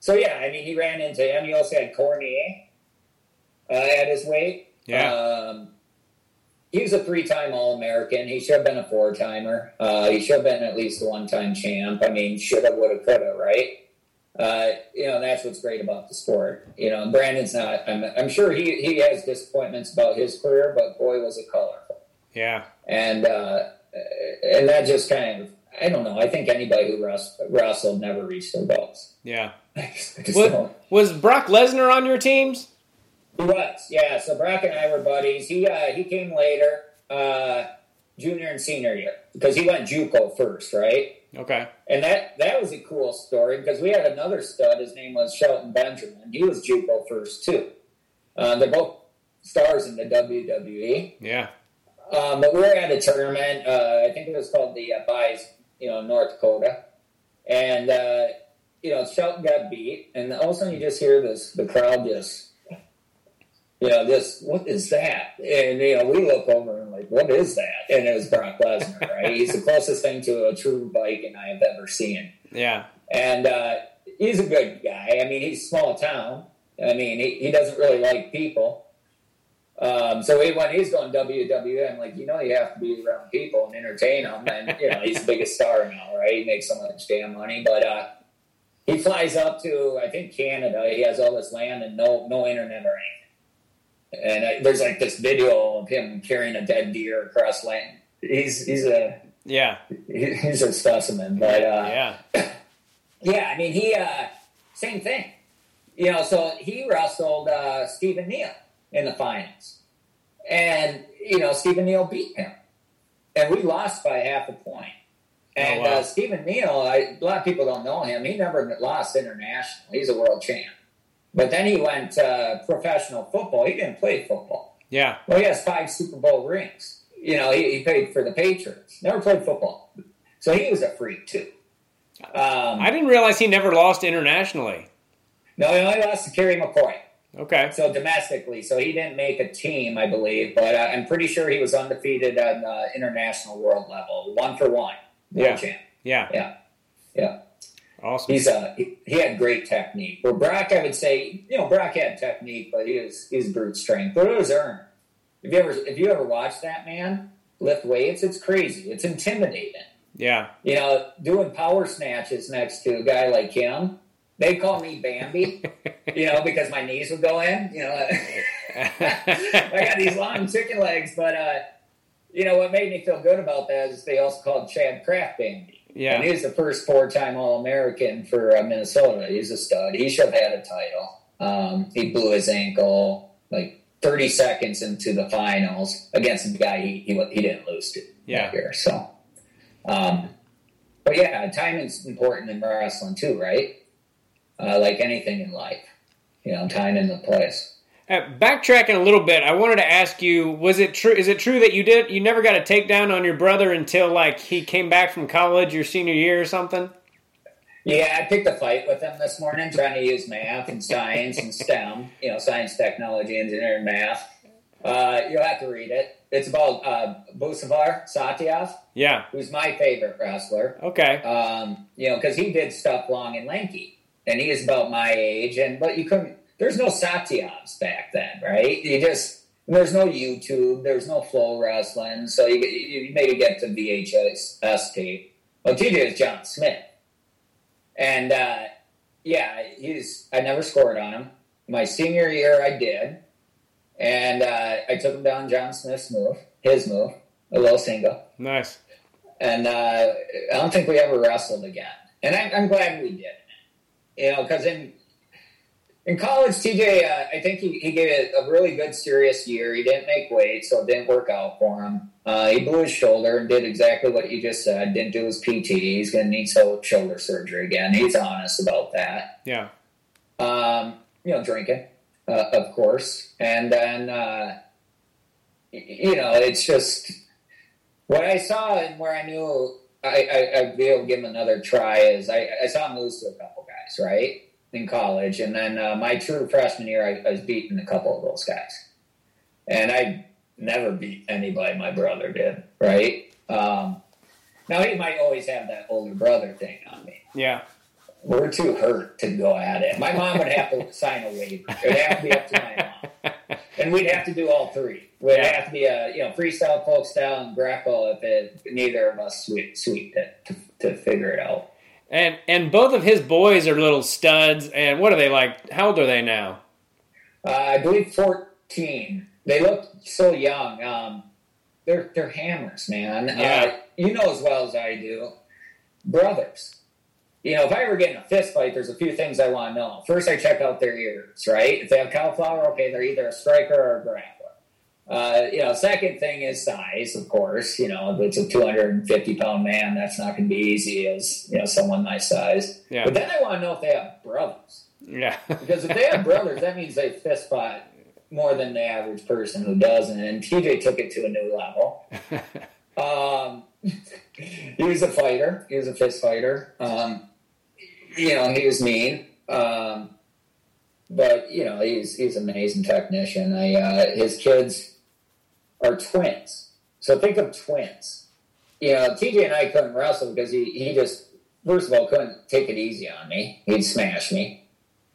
so, yeah, I mean, he ran into him. He also had Cormier uh, at his weight. Yeah. Um, he was a three-time All-American. He should have been a four-timer. Uh, he should have been at least a one-time champ. I mean, shoulda, woulda, coulda, right? Uh, you know, that's what's great about the sport. You know, Brandon's not. I'm, I'm sure he he has disappointments about his career, but boy, was it colorful. Yeah. And uh, and that just kind of. I don't know. I think anybody who wrestled, wrestled never reached their goals. Yeah. I just What, don't. was Brock Lesnar on your teams? He was, yeah. So Brock and I were buddies. He uh, he came later, uh, junior and senior year, because he went JUCO first, right? Okay. And that that was a cool story because we had another stud. His name was Shelton Benjamin. He was JUCO first too. Uh, they're both stars in the WWE. Yeah. Um, but we were at a tournament. Uh, I think it was called the uh, Buys, you know, North Dakota, and uh, you know Shelton got beat, and all of a sudden you just hear this the crowd just. You know, this, what is that? And, you know, we look over and like, what is that? And it was Brock Lesnar, right? He's the closest thing to a true Viking I have ever seen. Yeah. And uh, he's a good guy. I mean, he's small town. I mean, he, he doesn't really like people. Um, so he, when he's going WWE, I'm like, you know, you have to be around people and entertain them. And, you know, he's the biggest star now, right? He makes so much damn money. But uh, he flies up to, I think, Canada. He has all this land and no, no internet or anything. And I, there's like this video of him carrying a dead deer across land. He's, he's a, Yeah. he- he's a specimen. But, uh, Yeah. yeah, I mean, he uh, same thing. You know, so he wrestled uh, Stephen Neal in the finals, and you know, Stephen Neal beat him, and we lost by half a point. And Oh, wow. uh, Stephen Neal, I, a lot of people don't know him. He never lost international. He's a world champ. But then he went uh, professional football. He didn't play football. Yeah. Well, he has five Super Bowl rings. You know, he, he played for the Patriots. Never played football. So he was a freak, too. Um, I didn't realize he never lost internationally. no, he only lost to Kerry McCoy. Okay. So domestically, so he didn't make a team, I believe, but uh, I'm pretty sure he was undefeated on the international world level, one for one, Yeah. champ. Yeah. Yeah, yeah. Awesome. He's uh, he, had great technique. Where Brock, I would say, you know, Brock had technique, but he was he's brute strength. But it was earned. If you ever if you ever watch that man lift weights, it's crazy. It's intimidating. Yeah. You know, doing power snatches next to a guy like him. They call me Bambi, you know, because my knees would go in. You know, I got these long chicken legs, but uh, you know what made me feel good about that is they also called Chad Kraft Bambi. Yeah. And he was the first four-time All-American for uh, Minnesota. He's a stud. He should have had a title. Um, he blew his ankle like 30 seconds into the finals against a guy he he, he didn't lose to Yeah. year. So, um, but yeah, timing's important in wrestling too, right? Uh, like anything in life, you know, time and the place. Uh, backtracking a little bit, I wanted to ask you: Was it true? Is it true that you did you never got a takedown on your brother until like he came back from college your senior year or something? Yeah, I picked a fight with him this morning, trying to use math and science and STEM, you know, science, technology, engineering, math. Uh, you'll have to read it. It's about uh, Buvaisar Yeah. who's my favorite wrestler. Okay. Um, you know, because he did stuff long and lanky, and he is about my age. And but you couldn't. There's no Satyavs back then, right? You just there's no YouTube, there's no flow wrestling, so you, you maybe get to VHS tape. Well, TJ is John Smith, and uh, yeah, he's. I never scored on him. My senior year, I did, and uh, I took him down John Smith's move, his move, a little single Nice. and uh, I don't think we ever wrestled again. And I, I'm glad we did. You know, because in in college, TJ, uh, I think he, he gave it a really good, serious year. He didn't make weight, so it didn't work out for him. Uh, he blew his shoulder and did exactly what you just said. Didn't do his PT. He's going to need shoulder surgery again. He's honest about that. Yeah. Um, you know, drinking, uh, of course, and then uh, you know, it's just what I saw and where I knew I, I, I'd be able to give him another try is I, I saw him lose to a couple guys, right, in college, and then uh, my true freshman year, I, I was beating a couple of those guys, and I never beat anybody my brother did, right? Um, now he might always have that older brother thing on me. Yeah. We're too hurt to go at it. My mom would have to sign a waiver. It would have to be up to my mom, and we'd have to do all three. We'd Yeah. have to be a you know freestyle, folk style, and grapple if it, neither of us sweep, sweeped it to, to figure it out. And and both of his boys are little studs. And what are they like? How old are they now? Uh, I believe fourteen. They look so young. Um, they're they're hammers, man. Yeah. Uh, you know as well as I do, brothers. You know, if I ever get in a fist fight, there's a few things I want to know. First, I check out their ears, right? If they have cauliflower, okay, they're either a striker or a grappler. Uh, you know, second thing is size, of course. You know, if it's a 250 pound man, that's not going to be easy as, you know, someone my size. Yeah. But then I want to know if they have brothers. Yeah. Because if they have brothers, that means they fist fight more than the average person who doesn't. And TJ took it to a new level. Um, he was a fighter. He was a fist fighter. Um, you know, he was mean. Um, but you know, he's he's an amazing technician. I, uh, his kids are twins. So think of twins. You know, TJ and I couldn't wrestle because he, he just first of all couldn't take it easy on me. He'd smash me.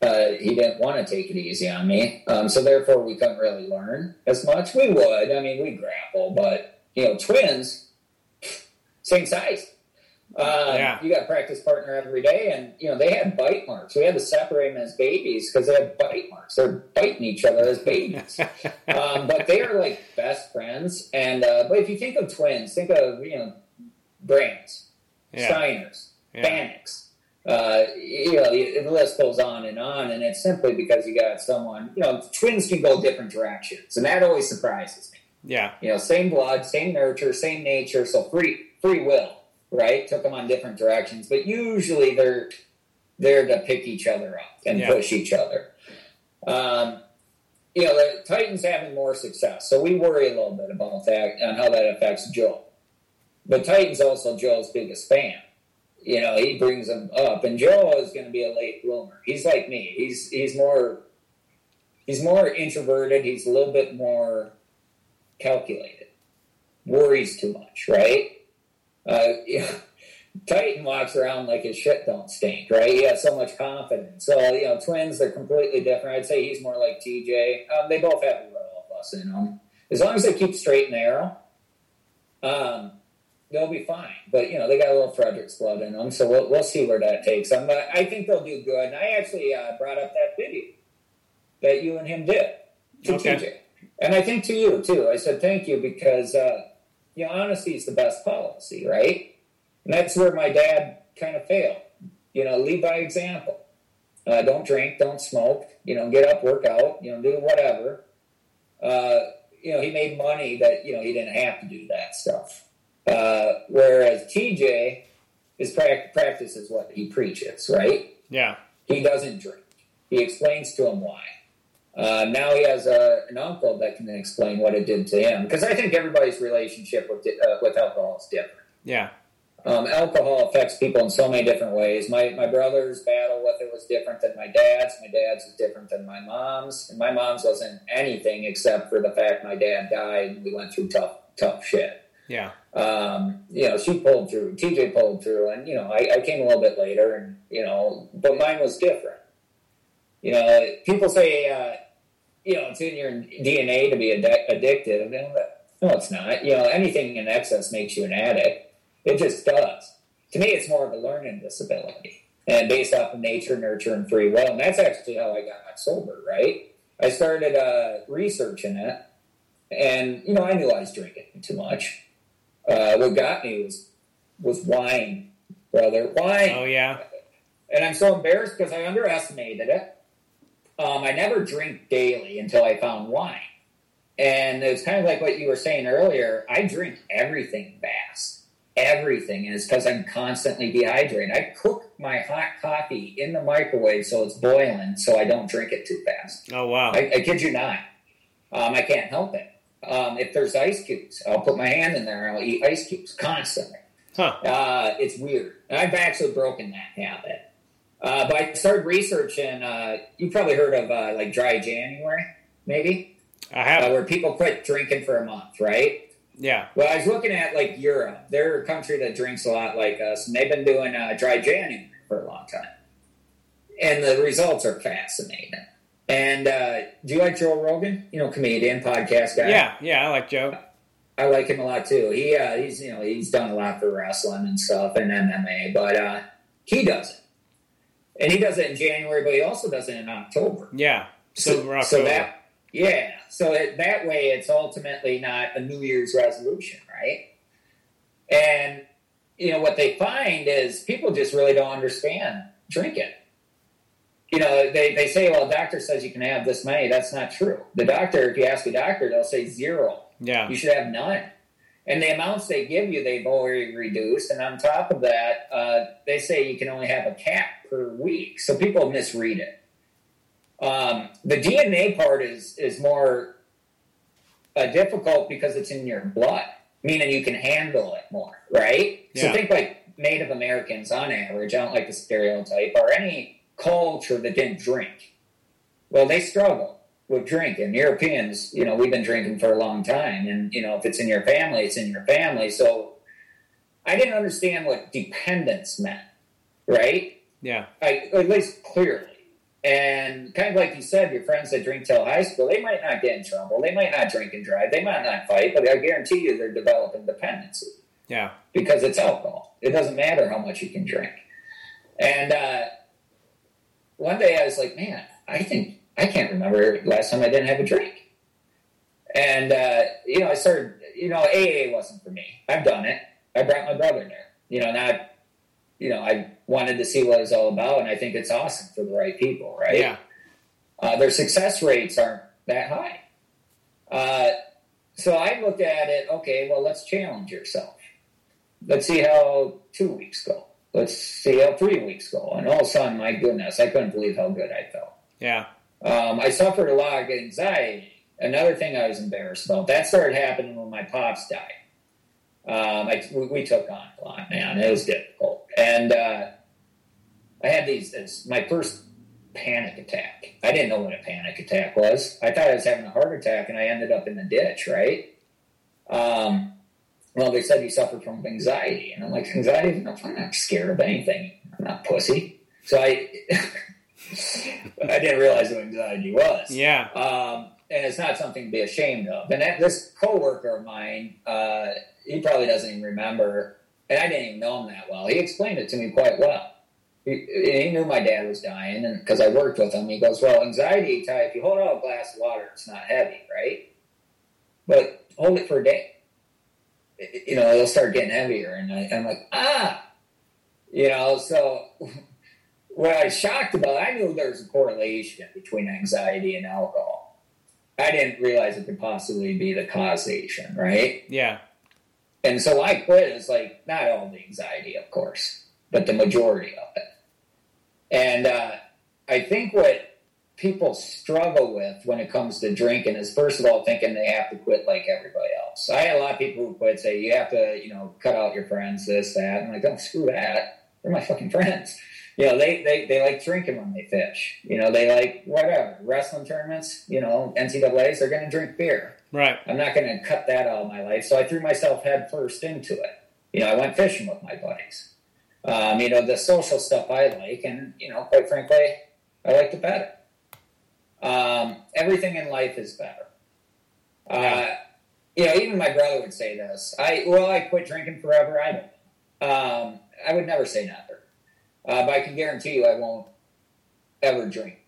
Uh, he didn't want to take it easy on me. Um, so therefore, we couldn't really learn as much. We would. I mean, we grapple, but you know, twins, same size. Uh, Yeah. You got a practice partner every day, and you know they had bite marks. We had to separate them as babies because they had bite marks. They're biting each other as babies. um, but they are like best friends. And uh, but if you think of twins, think of you know Brands, Yeah. Steiners, Yeah. Banach's. Uh, you know, the, the list goes on and on, and it's simply because you got someone. You know, twins can go different directions, and that always surprises me. Yeah. You know, same blood, same nurture, same nature, so free free will, right? Took them on different directions, but usually they're there to pick each other up and Yeah. push each other. Um, you know, the Titans having more success, so we worry a little bit about that and how that affects Joe. But Titans also Joe's biggest fan. You know, he brings him up, and Joe is going to be a late bloomer. He's like me. He's he's more he's more introverted. He's a little bit more calculated. Worries too much, right? Uh, know, Titan walks around like his shit don't stink, right? He has so much confidence. So, you know, twins, they're completely different. I'd say he's more like TJ. Um, they both have a little of us in them. As long as they keep straight and narrow, um, they'll be fine. But, you know, they got a little Frederick's blood in them, so we'll, we'll see where that takes them. But I think they'll do good. And I actually uh, brought up that video that you and him did to Okay. TJ. And I think to you, too. I said thank you because, uh, you know, honesty is the best policy, right? And that's where my dad kind of failed. You know, lead by example. Uh, don't drink, don't smoke. You know, get up, work out. You know, do whatever. Uh, you know, he made money that you know he didn't have to do that stuff. Uh, whereas TJ, his prac- practice is what he preaches, right? Yeah. He doesn't drink. He explains to him why. Uh, now he has a, an uncle that can explain what it did to him. Because I think everybody's relationship with uh, with alcohol is different. Yeah. Um, alcohol affects people in so many different ways. My my brother's battle with it was different than my dad's. My dad's was different than my mom's. And my mom's wasn't anything except for the fact my dad died and we went through tough tough shit. Yeah. Um, you know, she pulled through. TJ pulled through, and you know, I, I came a little bit later, and you know, but mine was different. You know, people say, uh, you know, it's in your DNA to be addic- addicted. No, it's not. You know, anything in excess makes you an addict. It just does. To me, it's more of a learning disability, and based off of nature, nurture, and free will. And that's actually how I got sober. Right? I started uh, researching it, and you know, I knew I was drinking too much. Uh, what got me was was wine, brother, wine. Oh yeah. And I'm so embarrassed because I underestimated it. Um, I never drink daily until I found wine. And it's kind of like what you were saying earlier. I drink everything fast. Everything. And it's because I'm constantly dehydrated. I cook my hot coffee in the microwave so it's boiling so I don't drink it too fast. Oh wow. I, I kid you not. Um, I can't help it. Um, if there's ice cubes, I'll put my hand in there and I'll eat ice cubes constantly. Huh. Uh, it's weird. And I've actually broken that habit. Uh, but I started researching. Uh, you probably heard of uh, like dry January, maybe. I have. uh, where people quit drinking for a month, right? yeah. Well, I was looking at like Europe. They're a country that drinks a lot like us, and they've been doing uh, dry January for a long time, and the results are fascinating. And uh, do you like Joe Rogan? You know, comedian, podcast guy. Yeah. Yeah. I like Joe. I like him a lot too. He uh, he's you know he's done a lot for wrestling and stuff and MMA, but uh, he does it, and he does it in January, but he also does it in October. Yeah. So, Silver so that yeah, so it, that way it's ultimately not a New Year's resolution, right? And you know what they find is people just really don't understand drinking. You know, they, they say, well, doctor says you can have this many. That's not true. The doctor, if you ask a doctor, they'll say zero. yeah. You should have none. And the amounts they give you, they've already reduced. And on top of that, uh, they say you can only have a cap per week. So people misread it. Um, the DNA part is is more uh, difficult because it's in your blood, meaning you can handle it more, right? So think like Native Americans on average. I don't like the stereotype or any culture that didn't drink. Well, they struggle with drinking. Europeans, you know, we've been drinking for a long time, and you know, if it's in your family, it's in your family. So I didn't understand what dependence meant, right? Yeah. I, at least clearly. And kind of like you said, your friends that drink till high school, they might not get in trouble. They might not drink and drive. They might not fight, but I guarantee you they're developing dependency Yeah. because it's alcohol. It doesn't matter how much you can drink. And uh, one day I was like, man, I think I can't remember last time I didn't have a drink. And uh, you know, I started. You know, AA wasn't for me. I've done it. I brought my brother there. You know, not. You know, I wanted to see what it was all about, and I think it's awesome for the right people, right? Yeah. uh, their success rates aren't that high. Uh, so I looked at it, okay, well, let's challenge yourself. Let's see how two weeks go. Let's see how three weeks go. And all of a sudden, my goodness, I couldn't believe how good I felt. Yeah. Um, I suffered a lot of anxiety. Another thing I was embarrassed about, that started happening when my pops died. Um, I, we, we took on a lot, man. It was difficult. And uh, I had these, this, my first panic attack. I didn't know what a panic attack was. I thought I was having a heart attack, and I ended up in the ditch, right? Um, well, they said you suffered from anxiety. And I'm like, anxiety? I'm not scared of anything. I'm not pussy. So I, I didn't realize what anxiety was. Yeah. Um, and it's not something to be ashamed of. And that, this coworker of mine, uh, he probably doesn't even remember, and I didn't even know him that well. He explained it to me quite well. He, he knew my dad was dying, and because I worked with him, he goes, "Well, anxiety, Ty, if you hold out a glass of water, it's not heavy, right? But hold it for a day. It- you know, it'll start getting heavier." And I, I'm like, "Ah." You know, so what I was shocked about, I knew there was a correlation between anxiety and alcohol. I didn't realize it could possibly be the causation, right? Yeah. And so I quit. It's like not all the anxiety, of course, but the majority of it. And uh, I think what people struggle with when it comes to drinking is first of all thinking they have to quit like everybody else. I had a lot of people who quit say you have to, you know, cut out your friends, this, that. I'm like, don't screw that. They're my fucking friends. You know, they, they, they like drinking when they fish. You know, they like whatever. Wrestling tournaments, you know, NCAAs, they're gonna drink beer. Right. I'm not going to cut that out of my life. So I threw myself head first into it. You know, I went fishing with my buddies. Um, you know, the social stuff I like, and, you know, quite frankly, I like it better. Um, everything in life is better. Uh, you know, even my brother would say this. I well, I quit drinking forever. I don't. Um, I would never say never, uh, but I can guarantee you, I won't ever drink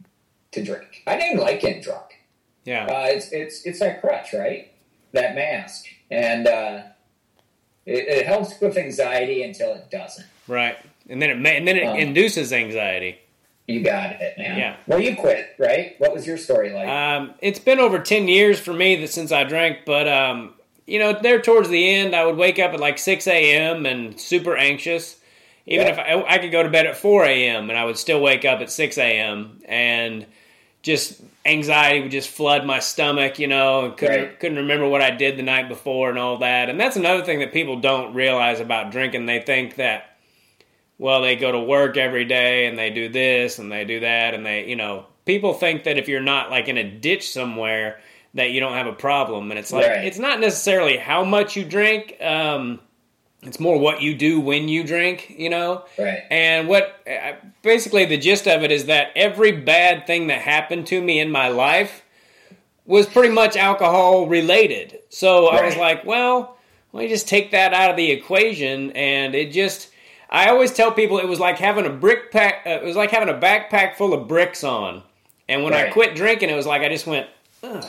to drink. I didn't like getting drunk Yeah. uh, it's it's it's that crutch, right? That mask, and uh, it, it helps with anxiety until it doesn't. Right. And then it and then it Um, induces anxiety. You got it, man. Yeah. Well, you quit, right? What was your story like? Um, it's been over 10 years for me that since I drank, but, um, you know, there towards the end, I would wake up at like 6 a.m. and super anxious. Even Yeah. if I, I could go to bed at 4 a.m. and I would still wake up at 6 a.m. and just anxiety would just flood my stomach, you know, and couldn't, Right. couldn't remember what I did the night before and all that. And that's another thing that people don't realize about drinking. They think that, well, they go to work every day and they do this and they do that and they, you know, people think that if you're not like in a ditch somewhere, that you don't have a problem. And it's like Right. it's not necessarily how much you drink. Um, it's more what you do when you drink. You know. Right. And what uh, basically the gist of it is that every bad thing that happened to me in my life was pretty much alcohol related. So I was like, well, let me just take that out of the equation. And it just, I always tell people it was like having a brick pack, uh, it was like having a backpack full of bricks on. And when I quit drinking, it was like I just went, Ugh,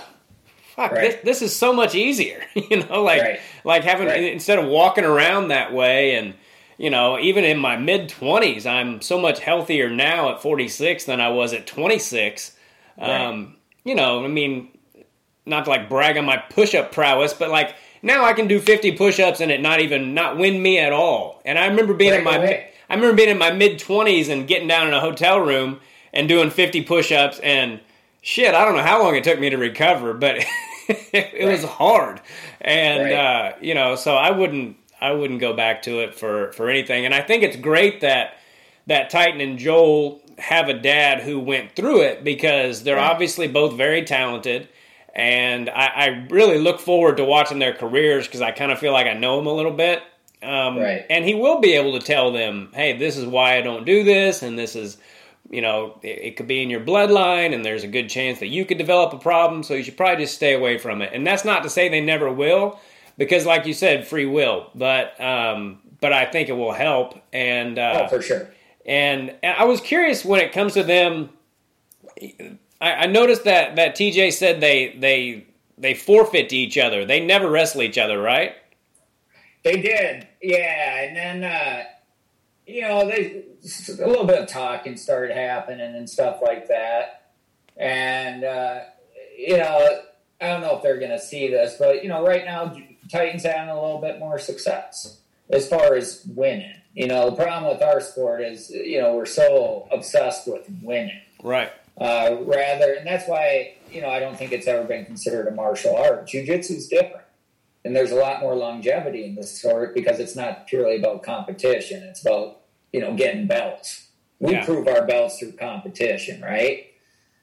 fuck, Right. this, this is so much easier. you know, like, Right. like having, Right. instead of walking around that way and, you know, even in my mid 20s, I'm so much healthier now at 46 than I was at 26. Um, you know, I mean, not to like brag on my push up prowess, but like now I can do 50 push ups and it not even not win me at all. And I remember being in my away. I remember being in my mid 20s and getting down in a hotel room and doing 50 push ups and shit, I don't know how long it took me to recover, but it was hard. And Right. uh, you know, so I wouldn't I wouldn't go back to it for for anything. And I think it's great that that Titan and Joel have a dad who went through it because they're Right. obviously both very talented. And I, I really look forward to watching their careers because I kind of feel like I know them a little bit. Um, Right. And he will be able to tell them, hey, this is why I don't do this, and this is, you know, it, it could be in your bloodline, and there's a good chance that you could develop a problem, so you should probably just stay away from it. And that's not to say they never will, because, like you said, free will. But um, but I think it will help. And uh, Oh, for sure. and, and I was curious when it comes to them. I, I noticed that that TJ said they they they forfeit to each other. They never wrestle each other, right? They did, yeah. And then, uh, you know, they a little bit of talking started happening and stuff like that. And uh, you know, I don't know if they're going to see this, but you know, right now Titans having a little bit more success as far as winning. You know, the problem with our sport is, you know, we're so obsessed with winning Right. uh, rather, and that's why you know I don't think it's ever been considered a martial art. Jiu-jitsu is different, and there's a lot more longevity in this sport because it's not purely about competition. It's about you know getting belts. We Yeah. prove our belts through competition, right?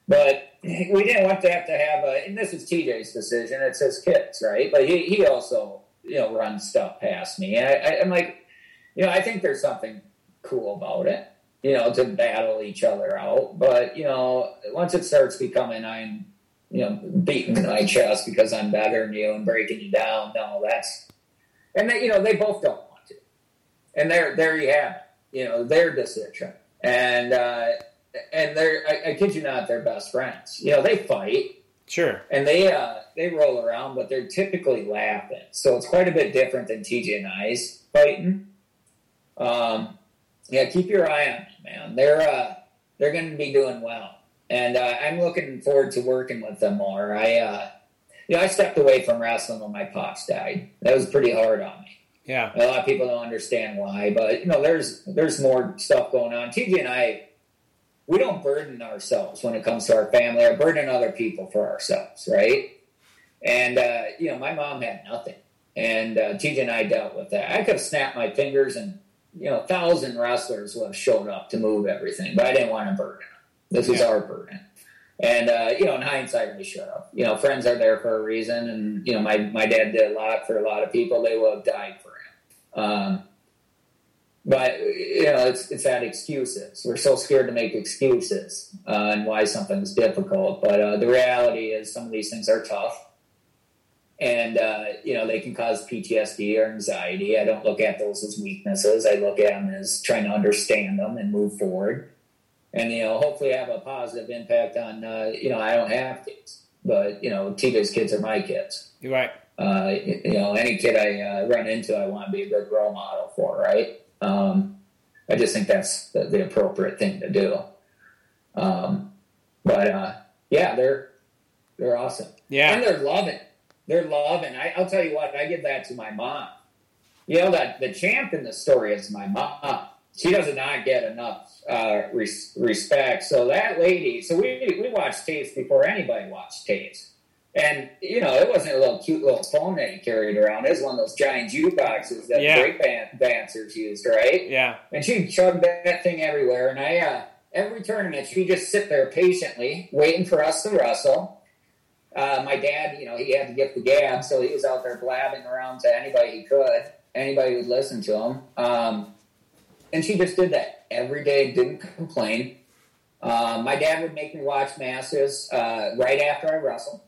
But we didn't want to have to have a. And this is TJ's decision. It's his kids, right? But he he also you know runs stuff past me. And I, I, I'm like, you know, I think there's something cool about it you know, to battle each other out. But, you know, once it starts becoming I'm, you know, beating my chest because I'm better than you and breaking you down, no, that's and they you know, they both don't want to. And there there you have it. You know, their decision. And uh and they're I, I kid you not, they're best friends. You know, they fight Sure. and they uh, they roll around, but they're typically laughing. So it's quite a bit different than TJ and I's fighting. Um, yeah, keep your eye on them, man. They're uh, they're going to be doing well, and uh, I'm looking forward to working with them more. I uh, you know I stepped away from wrestling when my pops died. That was pretty hard on me. Yeah. A lot of people don't understand why, but you know, there's there's more stuff going on. TJ and I, we don't burden ourselves when it comes to our family or burden other people for ourselves, right? And uh, you know, my mom had nothing, and uh, TJ and I dealt with that. I could have snapped my fingers, and you know, a thousand wrestlers would have showed up to move everything, but I didn't want to burden them. This was Yeah. our burden. And uh, you know, in hindsight, we should have. You know, friends are there for a reason, and you know, my my dad did a lot for a lot of people. They would have died for. Um, but you know, it's it's that excuses. We're so scared to make excuses uh, and why something's difficult. But uh, the reality is, some of these things are tough, and uh, you know, they can cause PTSD or anxiety. I don't look at those as weaknesses. I look at them as trying to understand them and move forward and you know hopefully have a positive impact on uh, you know I don't have kids, but you know TJ's kids are my kids. You're right. Uh, you know any kid I uh, run into, I want to be a good role model for, right? Um, I just think that's the, the appropriate thing to do. Um, but uh, yeah, they're they're awesome Yeah, and they're loving. They're loving. I, I'll tell you what. I give that to my mom. You know that the champ in the story is my mom. She does not get enough uh, res- respect. So that lady. So we we watched tapes before anybody watched tapes, and you know it wasn't a little cute little phone that you carried around. It was one of those giant jukeboxes that Yeah. break band- dancers used, right? Yeah. and she'd chug that, thing everywhere. And I, uh, every tournament, she'd just sit there patiently, waiting for us to wrestle. uh, my dad, you know, he had to get the gab, so he was out there blabbing around to anybody he could, anybody who'd listen to him. Um, and she just did that every day, didn't complain. Um, my dad would make me watch masses uh, right after I wrestled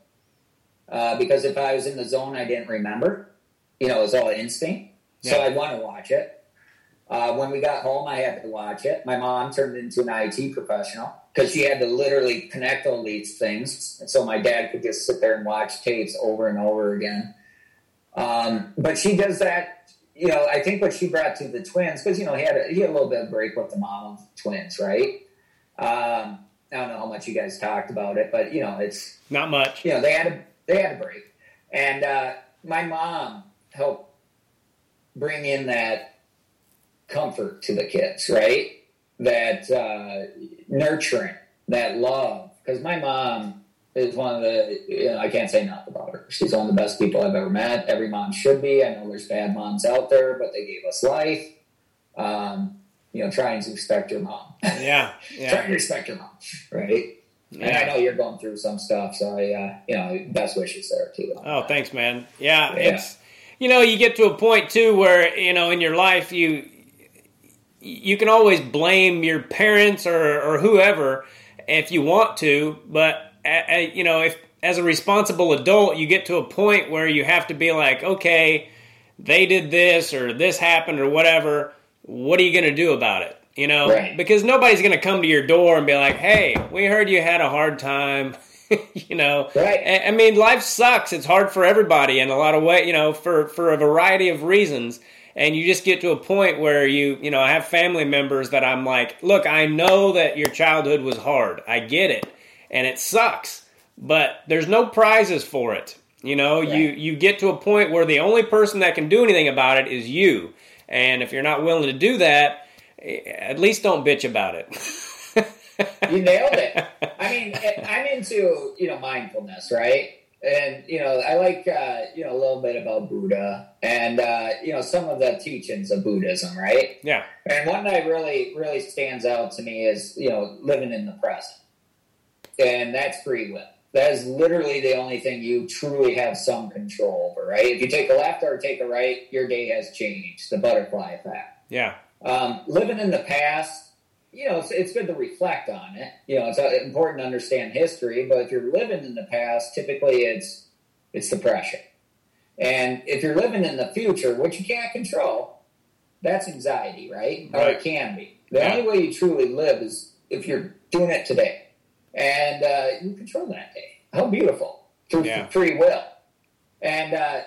uh, because if I was in the zone, I didn't remember. You know, it was all instinct, so I'd want to watch it. Uh, when we got home, I had to watch it. My mom turned into an IT professional because she had to literally connect all these things, And so my dad could just sit there and watch tapes over and over again. Um, but she does that. You know, I think what she brought to the twins because you know he had a, he had a little bit of break with the mom of the twins, right? Um, I don't know how much you guys talked about it, but you know, it's Not much. you know they had a they had a break, and uh, my mom helped bring in that comfort to the kids, right? That uh, nurturing, that love, because my mom is one of the you know, I can't say enough about her. She's one of the best people I've ever met. Every mom should be. I know there's bad moms out there, but they gave us life. Um, you know, try and respect your mom. Yeah, Try yeah, and respect your mom, right? And I know you're going through some stuff, so I, uh, you know, best wishes there too. Oh, thanks, man. Yeah, Yeah. it's you know you get to a point too where you know in your life you you can always blame your parents or or whoever if you want to, but uh, you know if as a responsible adult you get to a point where you have to be like, okay, they did this or this happened or whatever. What are you going to do about it? You know, Right. because nobody's going to come to your door and be like, "Hey, we heard you had a hard time." you know, Right. I mean, life sucks. It's hard for everybody in a lot of way, you know, for for a variety of reasons. And you just get to a point where you, you know, I have family members that I'm like, look, I know that your childhood was hard. I get it, and it sucks, but there's no prizes for it. You know, you Right. you get to a point where the only person that can do anything about it is you. And if you're not willing to do that, at least don't bitch about it. you nailed it. I mean, I'm into you know mindfulness, right? And you know, I like uh, you know a little bit about Buddha and uh, you know some of the teachings of Buddhism, right? yeah, And one that really really stands out to me is you know living in the present, and that's free will. That is literally the only thing you truly have some control over, right? If you take a left or take a right, your day has changed. The butterfly effect. yeah, Um, living in the past, you know, it's, it's good to reflect on it. You know, it's uh, important to understand history, but if you're living in the past, typically it's it's depression. And if you're living in the future, which you can't control, that's anxiety, right? Or it can be. The Yeah. only way you truly live is if you're doing it today, and uh, you control that day. How beautiful through Yeah. free will. And uh,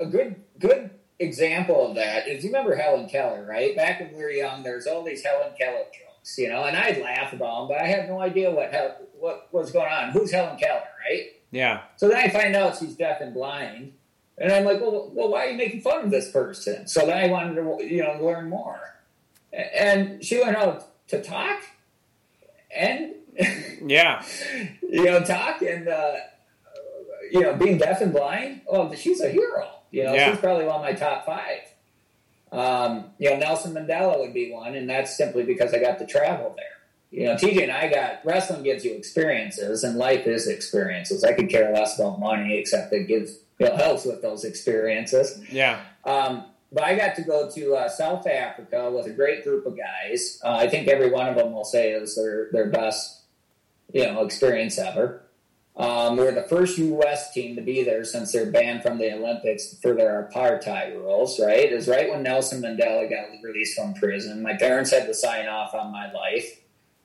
a good good example of that is you remember Helen Keller, right? Back when we were young, there's all these Helen Keller jokes, you know, and I'd laugh about them, but I had no idea what what was going on. Who's Helen Keller, right? yeah, So then I find out she's deaf and blind, and I'm like, well, well, why are you making fun of this person? So then I wanted to, you know, learn more, and she went out to talk, and yeah, you know, talk and uh, you know, being deaf and blind. Well, she's a hero. You know, Yeah. she's probably one of my top five. Um, you know, Nelson Mandela would be one, and that's simply because I got to travel there. You know, TJ and I got wrestling gives you experiences, and life is experiences. I could care less about money, except it gives you know, helps with those experiences. yeah, Um, but I got to go to uh, South Africa with a great group of guys. Uh, I think every one of them will say it was their, their best, you know, experience ever. Um, we're the first U.S. team to be there since they're banned from the Olympics for their apartheid rules. Right, it was right when Nelson Mandela got released from prison. My parents had to sign off on my life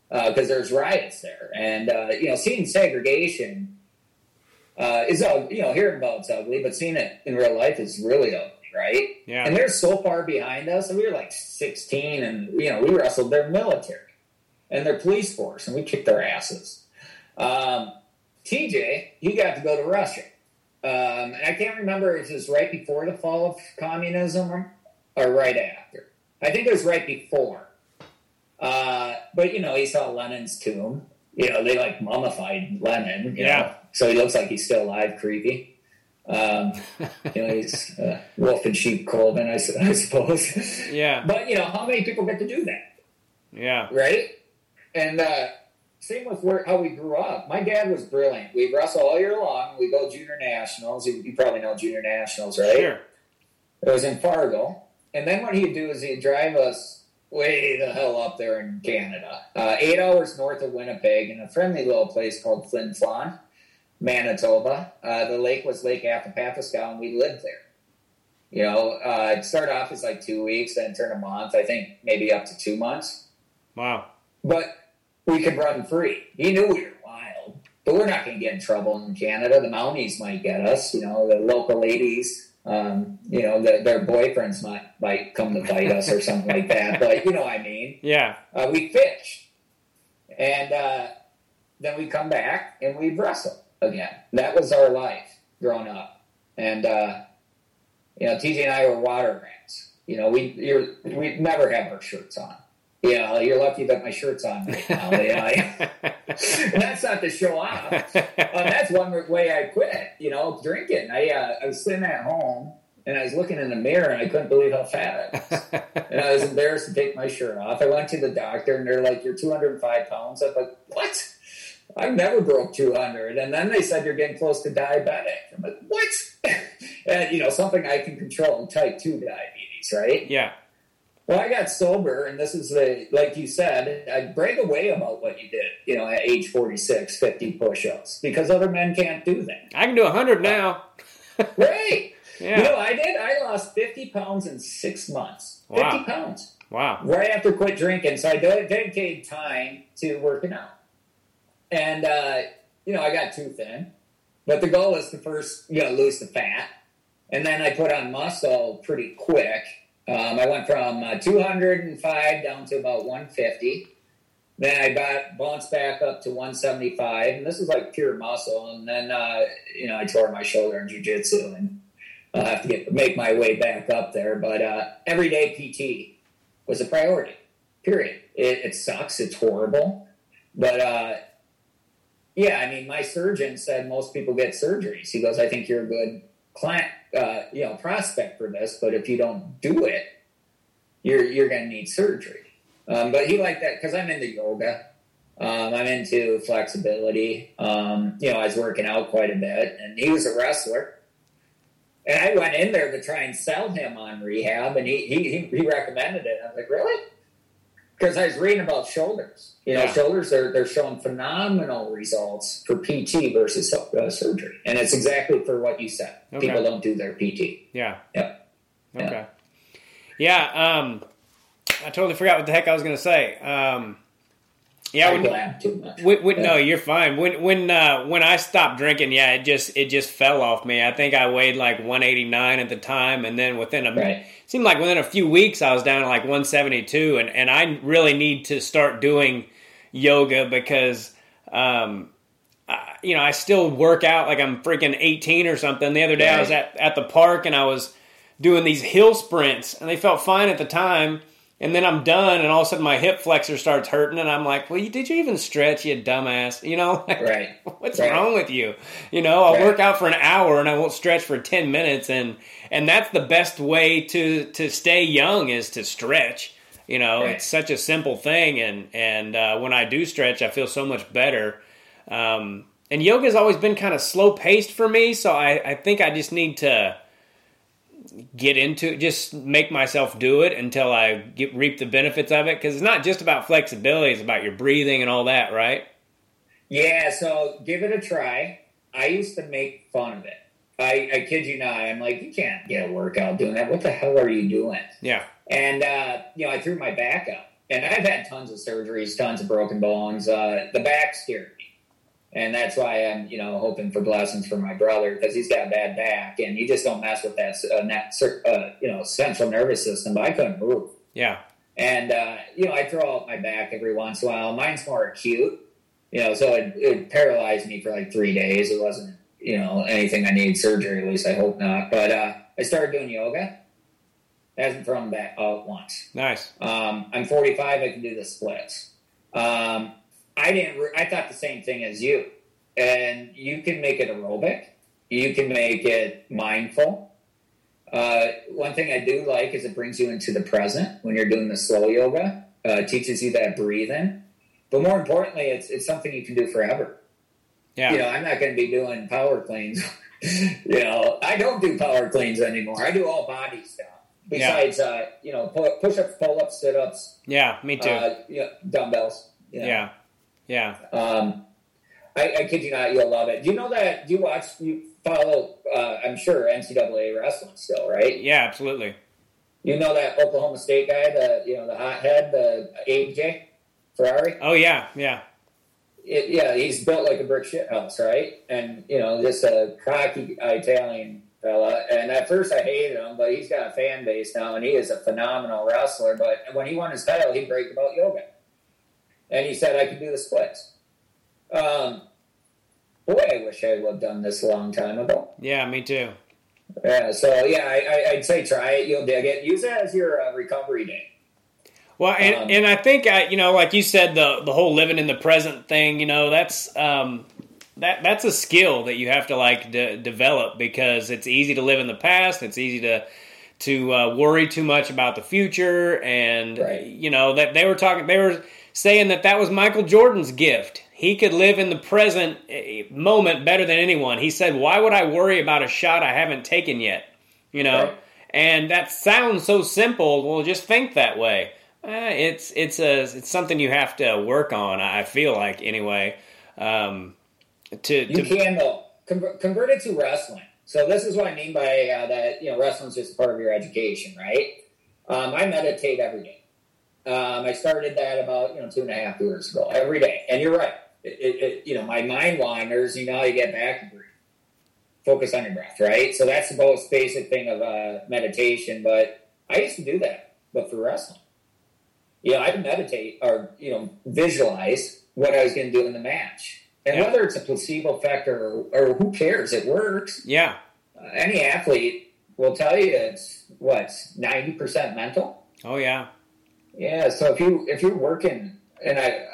because there's riots there, and uh, you know, seeing segregation uh, is uh, you know hearing about it's ugly, but seeing it in real life is really ugly, right? yeah, And they're so far behind us, and we were like 16, and you know we wrestled their military and their police force, and we kicked their asses. Um, TJ, he got to go to Russia, um, and I can't remember if it was right before the fall of communism or, or right after. I think it was right before. Uh, but you know, he saw Lenin's tomb. You know, they like mummified Lenin. You Yeah. Know? So he looks like he's still alive, creepy. Um, you know, he's uh, wolf and sheep clothing, I, I suppose. yeah, But you know, how many people get to do that, yeah, right? And uh, same with where how we grew up. My dad was brilliant. We wrestle all year long. We go junior nationals. You, you probably know junior nationals, right? Sure. It was in Fargo. And then what he'd do is he'd drive us way the hell up there in Canada, uh, eight hours north of Winnipeg, in a friendly little place called Flin Flon, Manitoba. Uh, the lake was Lake Athapapuskow, and we lived there. You know, uh, it started off as like two weeks, then turned a month. I think maybe up to two months. Wow. But we could run free. He knew we were wild, but we're not going to get in trouble in Canada. The Mounties might get us. You know, the local ladies um, you know, the, their boyfriends might might come to fight us or something like that. But you know what I mean? Yeah. Uh, we fish, and uh, then we come back and we wrestle again. That was our life growing up, and uh, you know, TJ and I were water rats. You know, we you're, we never have our shirts on. Know, you're lucky that my shirt's on right now. You that's not to show off. Um, that's one way I quit. You know, drinking. I uh, I was sitting at home and I was looking in the mirror and I couldn't believe how fat I was. and I was embarrassed to take my shirt off. I went to the doctor and they're like, "You're 205 pounds." I'm like, "What?" I've never broke 200. And then they said you're getting close to diabetic. I'm like, what? and, you know, something I can control, type 2 diabetes, right? Yeah. Well, I got sober, and this is the, like you said, I brag away about what you did, you know, at age 46, 50 push ups, because other men can't do that. I can do 100 now. Right. Yeah. You know, I did. I lost 50 pounds in six months. Wow. 50 pounds. Wow. Right after quit drinking. So I dedicated time to working out. And, uh, you know, I got too thin. But the goal was to first, you know, lose the fat. And then I put on muscle pretty quick. Um, I went from uh, 205 down to about 150. Then I got bounced back up to 175, and this is like pure muscle. And then uh, you know I tore my shoulder in jujitsu, and I'll have to get make my way back up there. But uh, everyday PT was a priority. Period. It, it sucks. It's horrible, but uh, yeah, I mean, my surgeon said most people get surgeries. He goes, "I think you're a good client, uh, you know, prospect for this, but if you don't do it, you're you're going to need surgery." Um, but he liked that because I'm into yoga. Um, I'm into flexibility. Um, you know, I was working out quite a bit, and he was a wrestler. And I went in there to try and sell him on rehab, and he he, he, he recommended it. I was like, really? Because I was reading about shoulders. You know, Yeah. shoulders are they're showing phenomenal results for PT versus uh, surgery, and it's exactly for what you said. Okay. People don't do their PT. Yeah. Yep. Okay. Yeah. Um, I totally forgot what the heck I was going to say. Um, yeah. When, blab too much. when, when, Yeah. No, you're fine. When when uh, when I stopped drinking, yeah, it just it just fell off me. I think I weighed like 189 at the time, and then within a Right. seemed like within a few weeks I was down to like 172, and and I really need to start doing yoga because. Um, I- you know, I still work out like I'm freaking 18 or something. The other day I was at, at the park and I was doing these hill sprints and they felt fine at the time. And then I'm done and all of a sudden my hip flexor starts hurting and I'm like, well, you, did you even stretch, you dumbass? You know, like, Right. what's Right. wrong with you? You know, I'll Right. work out for an hour and I won't stretch for 10 minutes. And, and that's the best way to, to stay young is to stretch. You know, it's such a simple thing. And, and uh, when I do stretch, I feel so much better. Um, and yoga's always been kind of slow paced for me, so I, I think I just need to get into it, just make myself do it until I get reap the benefits of it. Because it's not just about flexibility; it's about your breathing and all that, right? Yeah, so give it a try. I used to make fun of it. I, I kid you not. I'm like, you can't get a workout doing that. What the hell are you doing? Yeah, And, uh, you know, I threw my back up. And I've had tons of surgeries, tons of broken bones. Uh, the back scared me. And that's why I'm, you know, hoping for blessings for my brother because he's got a bad back. And you just don't mess with that, uh, that uh, you know, central nervous system. But I couldn't move. yeah, And, uh, you know, I throw out my back every once in a while. Mine's more acute, you know, so it, it paralyzed me for like three days. It wasn't, you know, anything I needed surgery, at least I hope not. But uh, I started doing yoga. Hasn't thrown back out once. nice. Um, I'm 45. I can do the splits. Um, I didn't. Re- I thought the same thing as you. And you can make it aerobic. You can make it mindful. Uh, one thing I do like is it brings you into the present when you're doing the slow yoga. Uh, teaches you that breathing. but more importantly, it's it's something you can do forever. Yeah. You know, I'm not going to be doing power cleans. you know, I don't do power cleans anymore. I do all body stuff. Besides, uh, you know, push ups, pull ups, sit ups. Yeah, me too. Uh, you know, dumbbells. you know. Yeah. Yeah. Um, I, I kid you not, you'll love it. Do you know that? Do you watch? You follow? Uh, I'm sure NCAA wrestling still, right? Yeah, absolutely. You know that Oklahoma State guy, the you know the hothead, the AJ Ferrari. Oh yeah, yeah. It, yeah, he's built like a brick shit house, right? And you know, just a cocky Italian fella. And at first, I hated him, but he's got a fan base now, and he is a phenomenal wrestler. But when he won his title, he bragged about yoga, and he said, "I can do the splits." Um, boy, I wish I would have done this a long time ago. Yeah, me too. Yeah, so yeah, I, would say try it. You'll dig it. Use it as your uh, recovery day. Well, and, Um, and I think I, you know, like you said, the the whole living in the present thing, you know, that's um, that that's a skill that you have to like de- develop because it's easy to live in the past. It's easy to to uh, worry too much about the future, and Right. you know that they were talking, they were saying that that was Michael Jordan's gift. He could live in the present eh, moment better than anyone. He said, "Why would I worry about a shot I haven't taken yet?" You know. Right. And that sounds so simple. Well, just think that way. Eh, it's it's a it's something you have to work on. I feel like anyway. Um, to, You to can though convert, convert it to wrestling. So this is what I mean by uh, that. You know, wrestling's just part of your education, right? Um, I meditate every day. Um, I started that about you know two and a half years ago, every day. And you're right. It, it, it, you know, my mind wanders. You know, how you get back and breathe. Focus on your breath, right? So that's the most basic thing of uh, meditation. But I used to do that, but for wrestling. You know, I'd meditate or you know visualize what I was going to do in the match, and Yeah. whether it's a placebo effect or, or who cares, it works. yeah, Uh, any athlete will tell you it's what ninety percent mental. oh yeah, Yeah, so if you if you're working, and I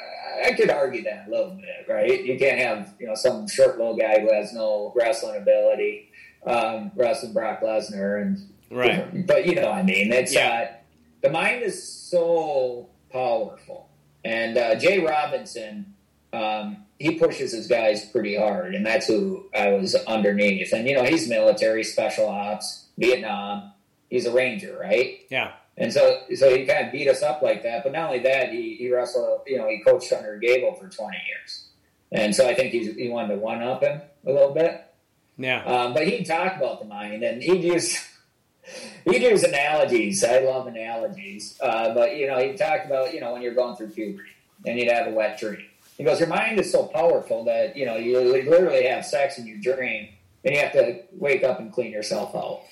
I could argue that a little bit, right? You can't have you know some short little guy who has no wrestling ability, um, wrestling Brock Lesnar, and right, but you know, what I mean, it's Yeah. uh, the mind is so powerful, and uh, Jay Robinson, um, he pushes his guys pretty hard, and that's who I was underneath. And you know, he's military, special ops, Vietnam. He's a ranger, right? yeah, And so, so he kind of beat us up like that. But not only that, he, he wrestled, you know, he coached under Gable for 20 years. And so I think he's, he wanted to one up him a little bit. yeah, Um, but he'd talk about the mind and he'd use, he'd use analogies. I love analogies. Uh, but, you know, he talked about, you know, when you're going through puberty and you'd have a wet dream. He goes, your mind is so powerful that, you know, you literally have sex in your dream and you have to wake up and clean yourself out.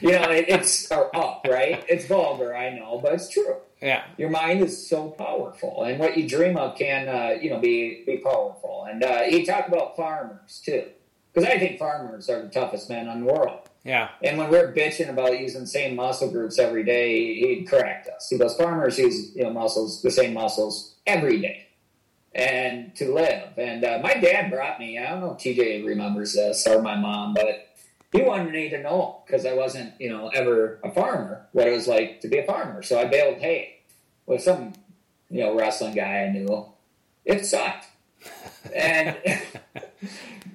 You know, it, it's or up, right? It's vulgar, I know, but it's true. yeah, Your mind is so powerful, and what you dream of can, uh, you know, be be powerful. And uh, he talked about farmers too, because I think farmers are the toughest men in the world. yeah, And when we're bitching about using the same muscle groups every day, he'd correct us. He goes, farmers use you know muscles, the same muscles every day, and to live. And uh, my dad brought me. I don't know if TJ remembers this or my mom, but he wanted me to know because I wasn't you know ever a farmer what it was like to be a farmer. So I baled hay with some you know wrestling guy I knew. It sucked, and.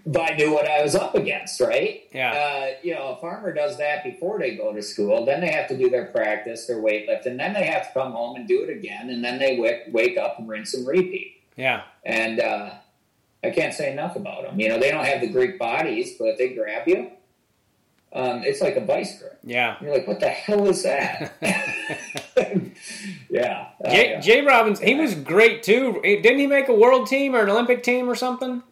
But I knew what I was up against, right? yeah, uh, you know, a farmer does that before they go to school. Then they have to do their practice, their weightlifting. Then they have to come home and do it again. And then they wake, wake up and rinse and repeat. yeah, And uh, I can't say enough about them. You know, they don't have the Greek bodies, but they grab you, um, it's like a vice grip. yeah. You're like, what the hell is that? yeah. Uh, Jay, yeah. Jay Robbins, he was great too. Didn't he make a world team or an Olympic team or something?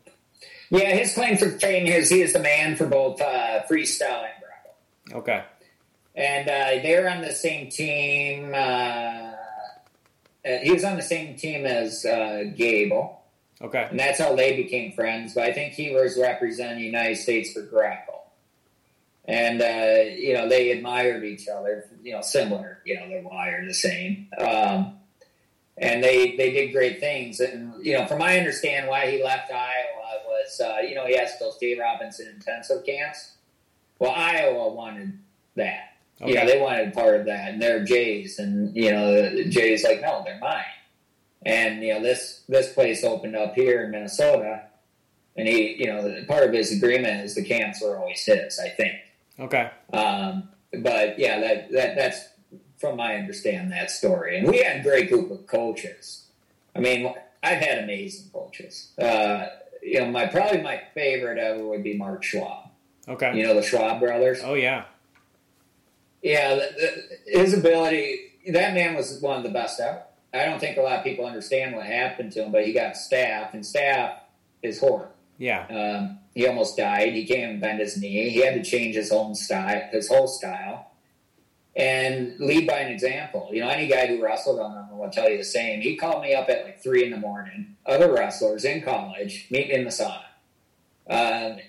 Yeah, his claim for fame is he is the man for both uh, freestyle and Greco. Okay, and uh, they're on the same team. Uh, uh, he was on the same team as uh, Gable, okay, and that's how they became friends. But I think he was representing the United States for Greco, and uh, you know they admired each other. You know, similar. You know, they're wired the same. Um, and they, they did great things. And, you know, from my understand why he left Iowa was, uh, you know, he has those Dave Robinson intensive camps. Well, Iowa wanted that. You know, they wanted part of that, and they're Jays, and you know, Jays like, no, they're mine. And you know this this place opened up here in Minnesota, and he you know part of his agreement is the camps were always his. I think. Okay. Um, but yeah, that that that's from my understand that story. And we had a great group of coaches. I mean, I've had amazing coaches. Uh, you know, my probably my favorite ever would be Mark Schwab. Okay. You know the Schwab brothers. Oh yeah. Yeah, the, the, his ability. That man was one of the best ever. I don't think a lot of people understand what happened to him, but he got staph, and staph is horrible. Yeah. Um, he almost died. He can't bend his knee. He had to change his own style, his whole style, and lead by an example. You know, any guy who wrestled on them will tell you the same. He called me up at like three in the morning. Other wrestlers in college meet me in the sauna, um,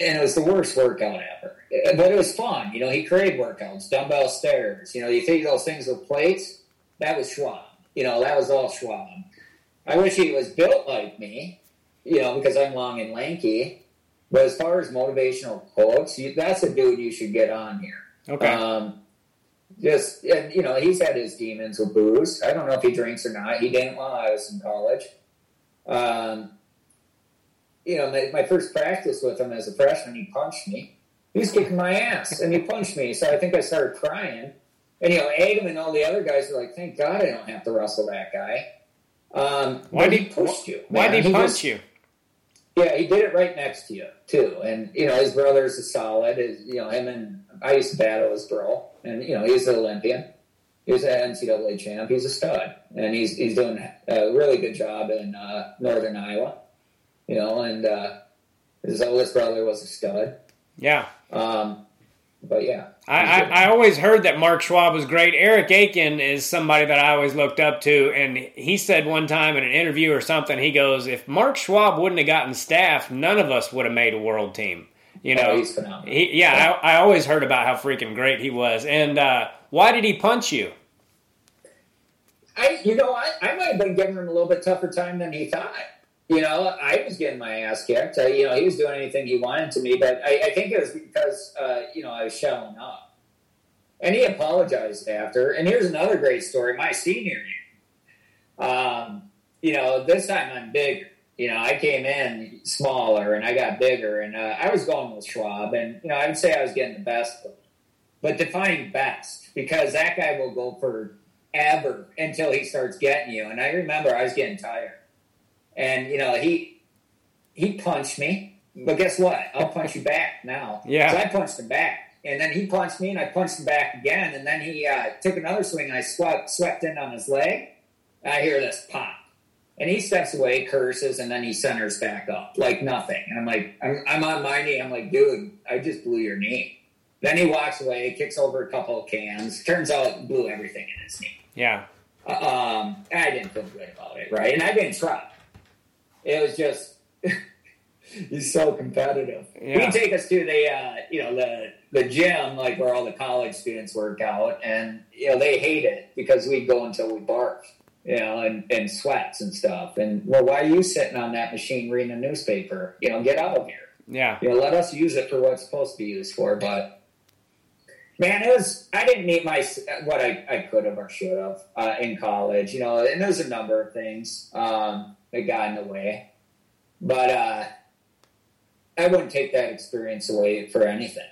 and it was the worst workout ever. But it was fun. You know, he created workouts, dumbbell stairs. You know, you take those things with plates. That was Schwab. You know, that was all Schwab. I wish he was built like me, you know, because I'm long and lanky. But as far as motivational quotes, you, that's a dude you should get on here. Okay. Um, just and you know, he's had his demons with booze. I don't know if he drinks or not. He didn't while I was in college. Um, you know, my, my first practice with him as a freshman, he punched me. He was kicking my ass, and he punched me. So I think I started crying. And you know, Adam and all the other guys were like, "Thank God I don't have to wrestle that guy." Um, Why did he pushed you? Why did he punch you? Yeah, he did it right next to you too, and you know his brother's a solid. His, you know him and I used to battle his bro, and you know he's an Olympian. He was an NCAA champ. He's a stud, and he's he's doing a really good job in uh, Northern Iowa. You know, and uh, his oldest brother was a stud. Yeah. Um, but yeah, I, I, I always heard that Mark Schwab was great. Eric Akin is somebody that I always looked up to, and he said one time in an interview or something, he goes, "If Mark Schwab wouldn't have gotten staph, none of us would have made a world team." You know, Oh, he's phenomenal. He, yeah, I, I always heard about how freaking great he was. And uh, why did he punch you? I, you know, I, I might have been giving him a little bit tougher time than he thought. You know, I was getting my ass kicked. I, you know, he was doing anything he wanted to me, but I, I think it was because, uh, you know, I was showing up. And he apologized after. And here's another great story. My senior year, um, you know, this time I'm bigger. You know, I came in smaller and I got bigger, and uh, I was going with Schwab, and you know, I would say I was getting the best of. But define best because that guy will go for ever until he starts getting you. And I remember I was getting tired. And you know, he he punched me. But guess what? I'll punch you back now. Yeah. So I punched him back. And then he punched me and I punched him back again. And then he uh, took another swing and I swept swept in on his leg. I hear this pop. And he steps away, curses, and then he centers back up like nothing. And I'm like, I'm, I'm on my knee. I'm like, dude, I just blew your knee. Then he walks away, kicks over a couple of cans. Turns out it blew everything in his knee. Yeah. Um, I didn't feel good about it, right? And I didn't try. It was just he's so competitive. Yeah. He'd take us to the uh, you know the the gym like where all the college students work out, and you know they hate it because we'd go until we barked, you know, and, and sweats and stuff. And well, why are you sitting on that machine reading a newspaper? You know, get out of here Yeah. you know, let us use it for what it's supposed to be used for. But man, it was I didn't meet my what I, I could have or should have uh, in college. You know, and there's a number of things um, that got in the way, but uh, I wouldn't take that experience away for anything.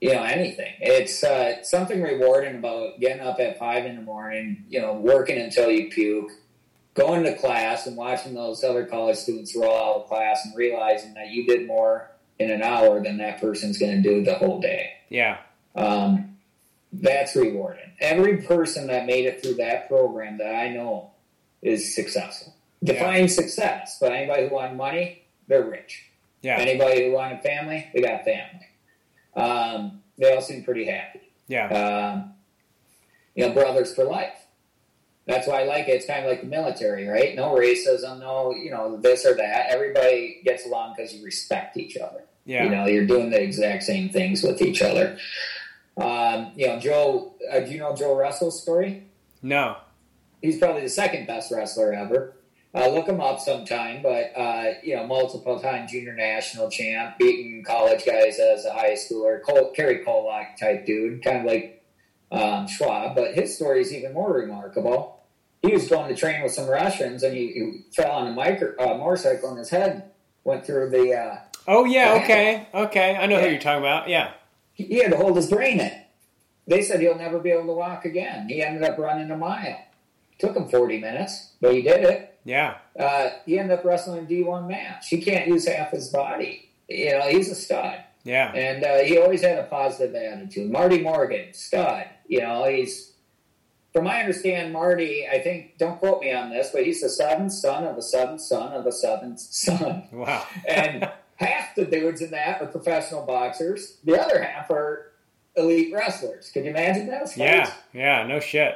You know, anything. It's uh, something rewarding about getting up at five in the morning. You know, working until you puke. Going to class and watching those other college students roll out of class and realizing that you did more in an hour than that person's going to do the whole day. Yeah. Um, that's rewarding. Every person that made it through that program that I know is successful. Define success, but anybody who wanted money, they're rich. Yeah. Anybody who wanted family, they got family. Um, they all seem pretty happy. Yeah. Um, you know, brothers for life. That's why I like it. It's kind of like the military, right? No racism, no, you know, this or that. Everybody gets along because you respect each other. Yeah. You know, you're doing the exact same things with each other. Um, you know, Joe, uh, do you know Joe Russell's story? No. He's probably the second best wrestler ever. Uh, look him up sometime, but uh, you know, multiple time junior national champ, beating college guys as a high schooler, Col- Cary Kolat type dude, kind of like um, Schwab. But his story is even more remarkable. he was going to train with some Russians, and he, he fell on a micro, uh, motorcycle, and his head went through the. Uh, oh yeah, okay, okay, I know yeah. who you're talking about. Yeah, he, had to hold his brain in. They said he'll never be able to walk again. He ended up running a mile. Took him 40 minutes, but he did it. Yeah. Uh, he ended up wrestling a D1 match. He can't use half his body. You know, he's a stud. Yeah. And uh, he always had a positive attitude. Marty Morgan, stud. You know, he's, from my understand, Marty, I think, don't quote me on this, but he's the seventh son of the seventh son of the seventh son. Wow. and half the dudes in that are professional boxers. The other half are elite wrestlers. Can you imagine that? Yeah, yeah, no shit.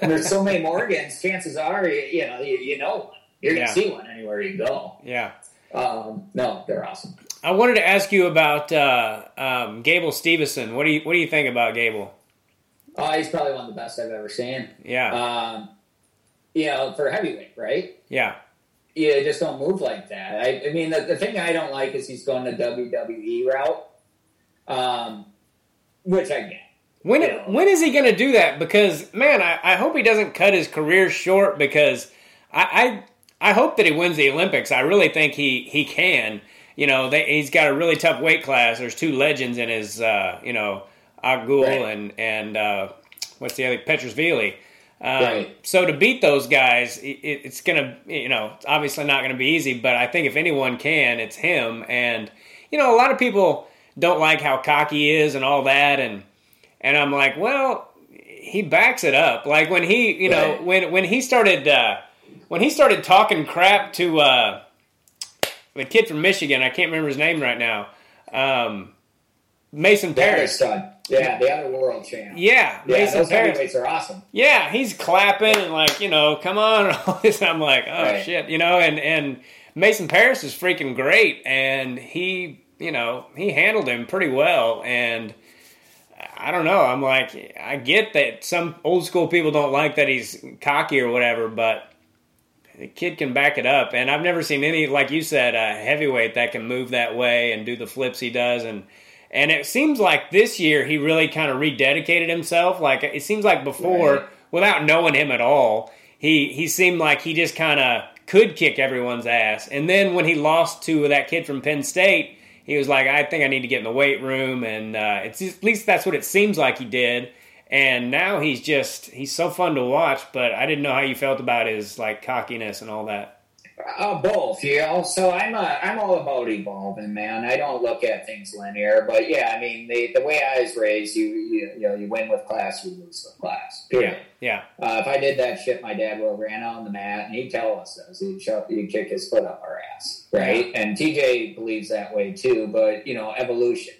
there's so many Morgans. Chances are, you, you know, you, you, know. You're gonna see one anywhere you go. Yeah. Um, no, they're awesome. I wanted to ask you about uh, um, Gable Steveson. What do you What do you think about Gable? Oh, he's probably one of the best I've ever seen. Yeah. Um, you know, for heavyweight, right? Yeah. Yeah, just don't move like that. I, I mean, the, the, thing I don't like is he's going the WWE route, um, which I get. When when is he going to do that? Because man, I, I hope he doesn't cut his career short. Because I, I, I hope that he wins the Olympics. I really think he he can. You know, they, he's got a really tough weight class. There's two legends in his. Uh, you know, Akgul right. and and uh, what's the other Petriashvili. Um, right. So to beat those guys, it, it's gonna, you know, obviously not gonna be easy. But I think if anyone can, it's him. And you know, a lot of people don't like how cocky he is and all that, and and I'm like, well, he backs it up. Like when he, you know, when when he started uh, when he started talking crap to uh, the kid from Michigan, I can't remember his name right now. Um, Mason Parris. Yeah, the other world champ. Yeah, yeah Mason those heavyweights are awesome. Yeah, he's clapping and like you know, come on, and all this. I'm like, oh right. shit, you know, and and Mason Parris is freaking great, and he, you know, he handled him pretty well, and I don't know. I'm like, I get that some old school people don't like that he's cocky or whatever, but the kid can back it up. And I've never seen any, like you said, a heavyweight that can move that way and do the flips he does. And and it seems like this year he really kind of rededicated himself. Like it seems like before, right. without knowing him at all, he he seemed like he just kind of could kick everyone's ass. And then when he lost to that kid from Penn State he was like, I think I need to get in the weight room, and uh, it's at least that's what it seems like he did. And now he's just he's so fun to watch. But I didn't know how you felt about his like cockiness and all that. Uh, both, you know. So I'm a, I'm all about evolving, man. I don't look at things linear, but yeah, I mean the the way I was raised, you you, you know, you win with class, you lose with class. Period. Yeah. yeah. Uh, if I did that shit, my dad would have ran out on the mat and he'd tell us this. He'd show, he'd kick his foot up our ass, right? Yeah. And TJ believes that way too. But you know, evolution.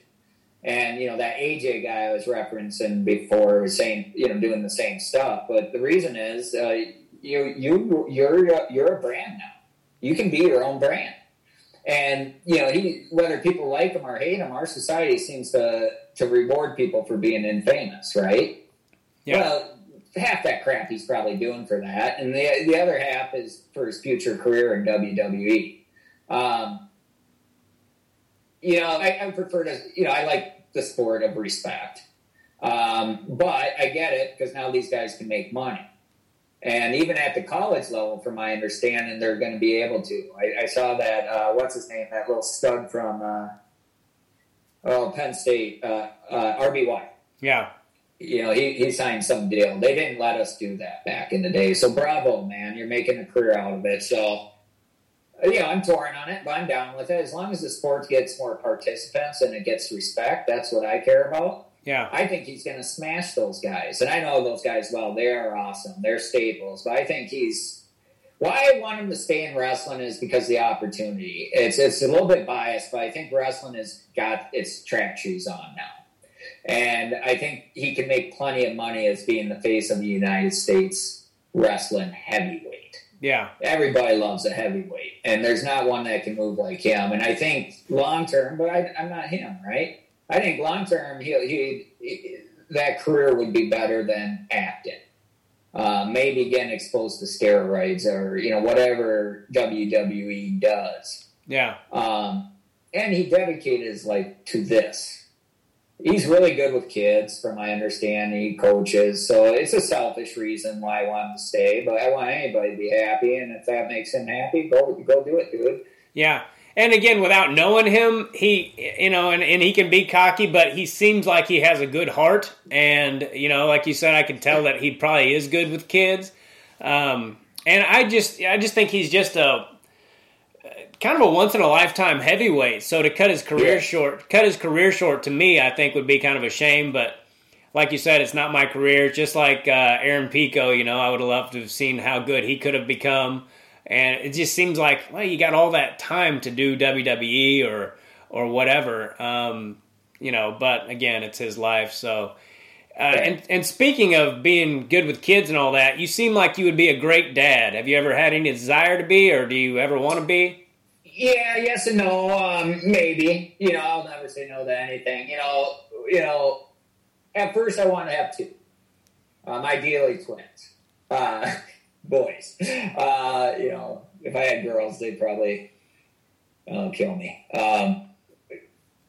And you know that AJ guy I was referencing before was saying, you know, doing the same stuff. But the reason is, uh, you you you're you're a brand now you can be your own brand. And you know, he whether people like him or hate him, our society seems to to reward people for being infamous, right? Yeah. Well, half that crap he's probably doing for that, and the the other half is for his future career in WWE. Um, you know, I, I, prefer to, you know, I like the sport of respect, um, but I get it because now these guys can make money. And even at the college level, from my understanding, they're going to be able to. I, I saw that, uh, what's his name, that little stud from uh, oh, Penn State, uh, uh RBY. Yeah. You know, he, he signed some deal. They didn't let us do that back in the day. So bravo, man. You're making a career out of it. So, you know, I'm touring on it, but I'm down with it. As long as the sport gets more participants and it gets respect, that's what I care about. Yeah. I think he's going to smash those guys. And I know those guys well. They are awesome. They're staples. But I think he's. Why I want him to stay in wrestling is because the opportunity. It's it's a little bit biased, but I think wrestling has got its track shoes on now. And I think he can make plenty of money as being the face of the United States wrestling heavyweight. Yeah. Everybody loves a heavyweight. And there's not one that can move like him. And I think long term, but I, I'm not him, right? I think long term, he, he, he, that career would be better than acting. Uh, maybe getting exposed to steroids or you know whatever WWE does. Yeah. Um, and he dedicated his life to this. he's really good with kids, from my understanding. He coaches, so it's a selfish reason why I want him to stay. But I want anybody to be happy, and if that makes him happy, go go do it, dude. Yeah. And again, without knowing him, he, you know, and, and he can be cocky, but he seems like he has a good heart. And, you know, like you said, I can tell that he probably is good with kids. Um, and I just, I just think he's just a kind of a once in a lifetime heavyweight. So to cut his career yeah. short, cut his career short to me, I think would be kind of a shame. But like you said, it's not my career. Just like uh, Aaron Pico, you know, I would have loved to have seen how good he could have become and it just seems like well you got all that time to do WWE or or whatever um, you know but again it's his life so uh, and and speaking of being good with kids and all that you seem like you would be a great dad. Have you ever had any desire to be or do you ever want to be? Yeah yes and no um, maybe. You know I'll never say no to anything. You know you know at first I want to have two um, ideally twins. Uh, boys. Uh, you know, if I had girls, they'd probably uh, kill me. Um,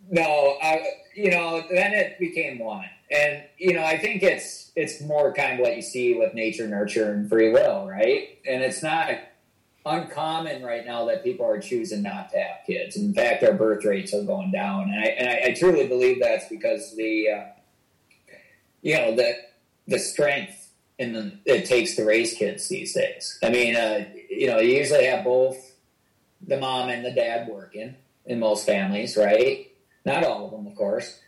no, I, you know, then it became one, and you know, I think it's it's more kind of what you see with nature, nurture, and free will, right? And it's not uncommon right now that people are choosing not to have kids. In fact, our birth rates are going down, and I, and I, I truly believe that's because the, uh, you know, the the strength the, it takes to raise kids these days. I mean, uh, you know, you usually have both the mom and the dad working in most families, right? Not all of them, of course.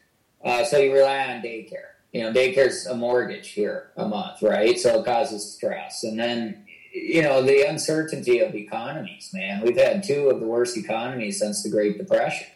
Uh, so you rely on daycare. You know, daycare's a mortgage here a month, right? So it causes stress. And then, you know, the uncertainty of economies, man. We've had two of the worst economies since the Great Depression.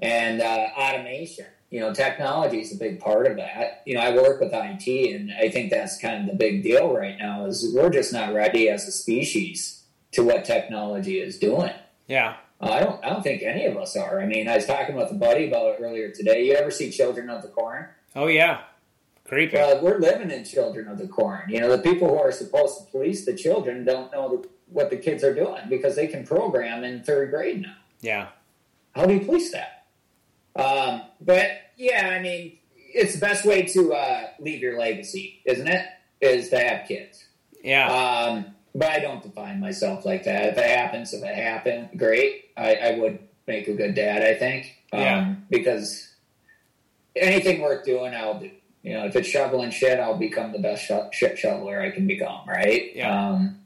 And uh, automation you know, technology is a big part of that. You know, I work with IT, and I think that's kind of the big deal right now is we're just not ready as a species to what technology is doing. Yeah. Uh, I don't. I don't think any of us are. I mean, I was talking with a buddy about it earlier today. You ever see Children of the Corn? Oh yeah, creepy. Well, we're living in Children of the Corn. You know, the people who are supposed to police the children don't know the, what the kids are doing because they can program in third grade now. Yeah. How do you police that? Um, but yeah, I mean, it's the best way to uh, leave your legacy, isn't it? Is to have kids. Yeah. Um, but I don't define myself like that. If it happens, if it happened, great. I, I would make a good dad, I think. Um, yeah. Because anything worth doing, I'll do. You know, if it's shoveling shit, I'll become the best sh- shit shoveler I can become, right? Yeah. Um,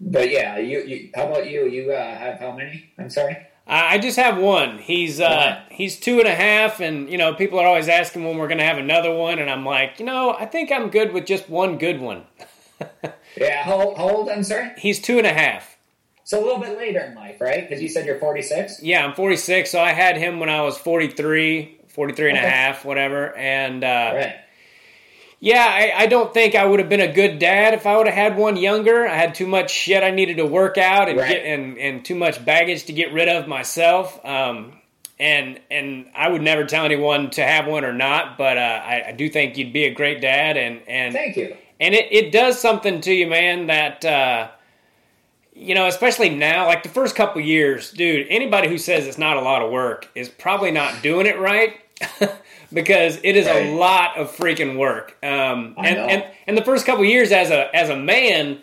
but yeah, you, you, How about you? You uh, have how many? I'm sorry. I just have one. He's uh, he's two and a half, and you know people are always asking when we're going to have another one, and I'm like, you know, I think I'm good with just one good one. yeah, how, how old? I'm sorry. He's two and a half. So a little bit later in life, right? Because you said you're 46. Yeah, I'm 46. So I had him when I was 43, 43 and okay. a half, whatever, and uh, right yeah, I, I, don't think I would have been a good dad if I would have had one younger. I had too much shit I needed to work out and right. get and, and too much baggage to get rid of myself. Um, and and I would never tell anyone to have one or not, but uh, I, I, do think you'd be a great dad. And and thank you. And it, it does something to you, man. That uh, you know, especially now, like the first couple years, dude. Anybody who says it's not a lot of work is probably not doing it right. because it is right. a lot of freaking work. Um, and, and and the first couple years as a as a man,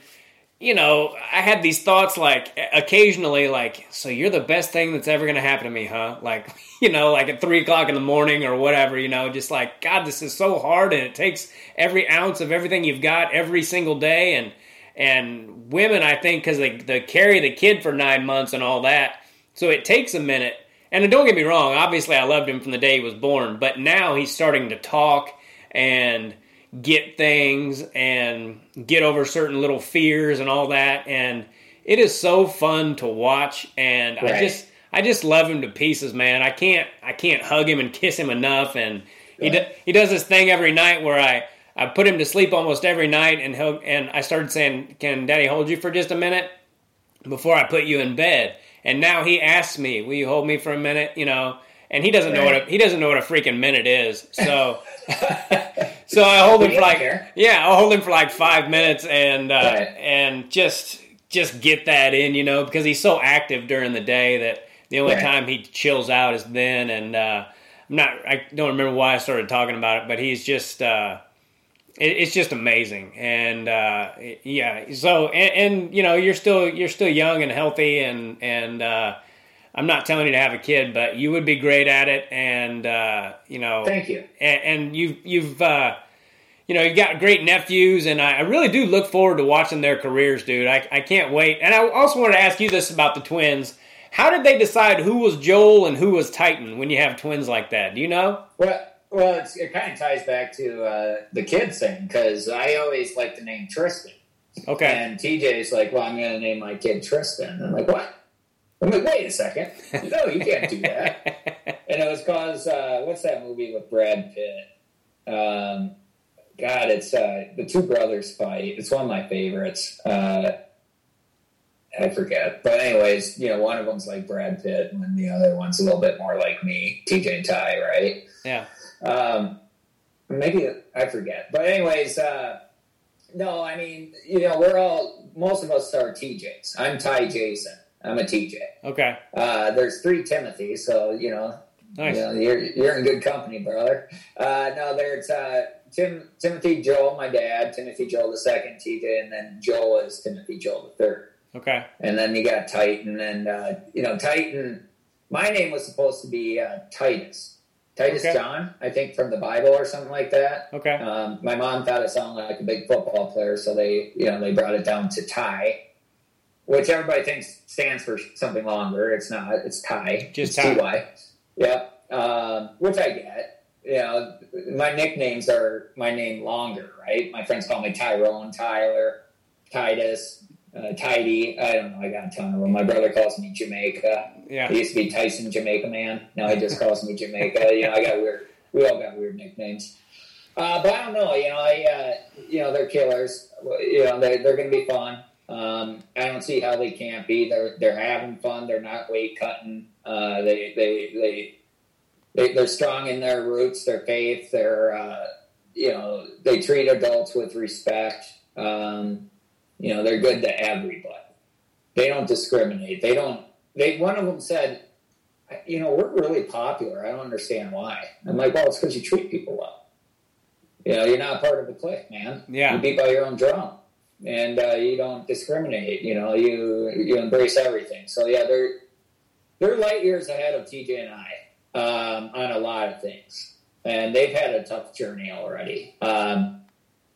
you know, I had these thoughts like occasionally, like, so you're the best thing that's ever going to happen to me, huh? Like, you know, like at three o'clock in the morning or whatever, you know, just like, God, this is so hard and it takes every ounce of everything you've got every single day. And, and women, I think, because they, they carry the kid for nine months and all that. So it takes a minute and don't get me wrong, obviously I loved him from the day he was born, but now he's starting to talk and get things and get over certain little fears and all that and it is so fun to watch and right. I just I just love him to pieces, man. I can't I can't hug him and kiss him enough and he do, he does this thing every night where I I put him to sleep almost every night and he and I started saying, "Can daddy hold you for just a minute before I put you in bed?" And now he asks me, "Will you hold me for a minute?" You know, and he doesn't right. know what a, he doesn't know what a freaking minute is. So, so I hold him for like yeah, I'll hold him for like five minutes and uh, right. and just just get that in, you know, because he's so active during the day that the only right. time he chills out is then. And uh, not I don't remember why I started talking about it, but he's just uh, it's just amazing, and uh, yeah. So and, and, you know you're still you're still young and healthy, and and uh, I'm not telling you to have a kid, but you would be great at it, and uh, you know. Thank you. And, and you've you've uh, you know, you've got great nephews, and I, I, really do look forward to watching their careers, dude. I, I can't wait. And I also wanted to ask you this about the twins. How did they decide who was Joel and who was Titan when you have twins like that? Do you know? Well, well, it kind of ties back to uh, the kids thing because I always like the name Tristan. Okay. And TJ's like, "Well, I'm going to name my kid Tristan." And I'm like, "What?" I'm like, "Wait a second! No, you can't do that." and it was cause uh, what's that movie with Brad Pitt? Um, God, it's uh, the two brothers fight. It's one of my favorites. Uh, I forget, but anyways, you know, one of them's like Brad Pitt, and the other one's a little bit more like me, TJ Ty, right? Yeah. Um, maybe I forget, but anyways, uh, no, I mean, you know, we're all most of us are TJs. I'm Ty Jason. I'm a TJ. Okay. Uh, there's three Timothy, so you know, nice. you know, you're you're in good company, brother. Uh, no, there's uh, Tim Timothy Joel, my dad, Timothy Joel the second, TJ, and then Joel is Timothy Joel the third. Okay. And then you got Titan, and uh, you know Titan. My name was supposed to be uh, Titus, Titus okay. John, I think from the Bible or something like that. Okay. Um, my mom thought it sounded like a big football player, so they you know they brought it down to Ty, which everybody thinks stands for something longer. It's not. It's Ty. Just Ty. T-Y. Yep. Um, which I get you know, my nicknames are my name longer, right? My friends call me Tyrone, Tyler, Titus, uh, Tidy. I don't know. I got a ton of them. My brother calls me Jamaica. Yeah. He used to be Tyson Jamaica Man. Now he just calls me Jamaica. You know, I got weird. We all got weird nicknames. Uh, but I don't know. You know, I uh, you know they're killers. You know, they they're going to be fun. Um, I don't see how they can't be. They're they're having fun. They're not weight cutting. Uh, they they they they, are strong in their roots, their faith. They're uh, you know they treat adults with respect. Um, you know they're good to everybody. They don't discriminate. They don't. They one of them said, you know, we're really popular. I don't understand why. I'm like, well, it's because you treat people well. You know, you're not part of the clique, man. Yeah. You beat by your own drum, and uh, you don't discriminate. You know, you you embrace everything. So yeah, they're they're light years ahead of TJ and I um, on a lot of things, and they've had a tough journey already. Um,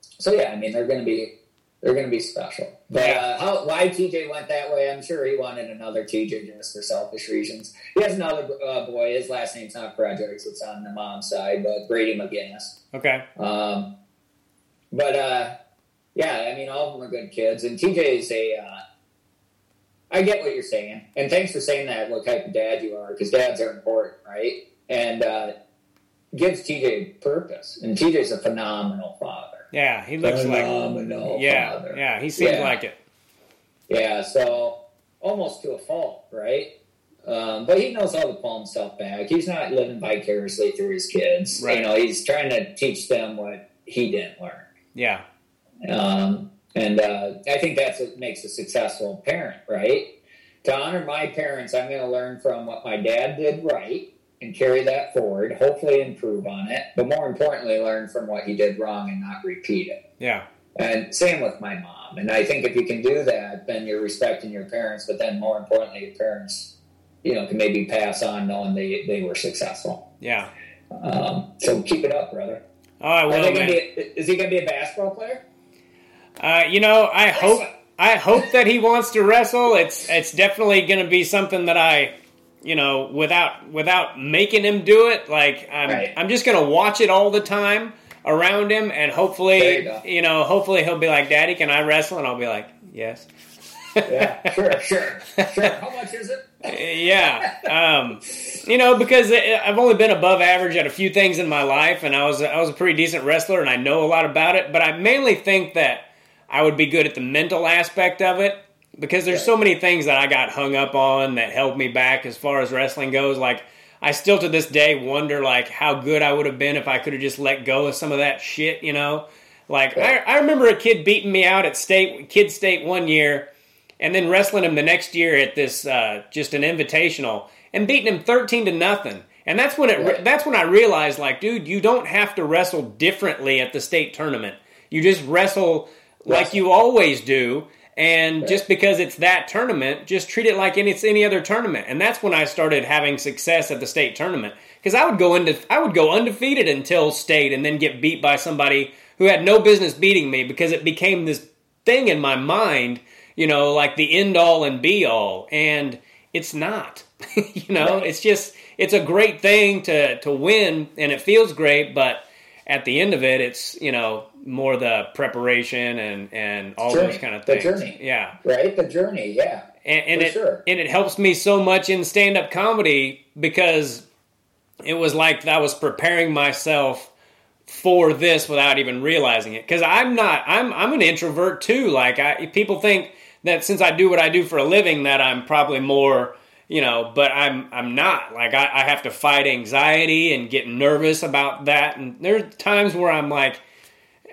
so yeah, I mean they're going to be they're going to be special. But uh, how, why TJ went that way, I'm sure he wanted another TJ just for selfish reasons. He has another uh, boy. His last name's not Fredericks. It's on the mom's side, but Brady McGinnis. Okay. Um, but uh, yeah, I mean all of them are good kids, and TJ is a uh, I get what you're saying, and thanks for saying that. What type of dad you are, because dads are important, right? And uh, gives TJ purpose, and TJ's a phenomenal father. Yeah, he looks phenomenal like yeah, father. yeah. He seems yeah. like it. Yeah, so almost to a fault, right? Um, but he knows how to pull himself back. He's not living vicariously through his kids. Right. You know, he's trying to teach them what he didn't learn. Yeah. Um, and uh, I think that's what makes a successful parent, right? To honor my parents, I'm going to learn from what my dad did right and carry that forward, hopefully improve on it, but more importantly, learn from what he did wrong and not repeat it. Yeah. And same with my mom. And I think if you can do that, then you're respecting your parents, but then more importantly, your parents, you know, can maybe pass on knowing they, they were successful. Yeah. Um, so keep it up, brother. All right, well, be, is he going to be a basketball player? Uh, you know, I hope I hope that he wants to wrestle. It's it's definitely going to be something that I, you know, without without making him do it. Like I'm Right. I'm just going to watch it all the time around him, and hopefully, you you know, hopefully he'll be like, "Daddy, can I wrestle?" And I'll be like, "Yes." Yeah, sure, sure, sure. How much is it? yeah, um, you know, because I've only been above average at a few things in my life, and I was I was a pretty decent wrestler, and I know a lot about it. But I mainly think that I would be good at the mental aspect of it because there's so many things that I got hung up on that held me back as far as wrestling goes. Like I still to this day wonder like how good I would have been if I could have just let go of some of that shit, you know. Like I, I remember a kid beating me out at state kid state one year, and then wrestling him the next year at this uh, just an invitational and beating him thirteen to nothing. And that's when it Right. that's when I realized like dude, you don't have to wrestle differently at the state tournament. You just wrestle like you always do. And Right. just because it's that tournament, just treat it like any, it's any other tournament. And that's when I started having success at the state tournament. Because I would go into, I would go undefeated until state, and then get beat by somebody who had no business beating me because it became this thing in my mind, you know, like the end all and be all, and it's not. you know, it's just it's a great thing to to win, and it feels great, but at the end of it, it's you know more the preparation and and all Journey. those kind of things. The journey. Yeah, Right? The journey, yeah. and, and it sure. and it helps me so much in stand up comedy because it was like I was preparing myself for this without even realizing it because I'm not I'm I'm an introvert too like I people think that since I do what I do for a living that I'm probably more you know but I'm I'm not like I, I have to fight anxiety and get nervous about that and there's times where I'm like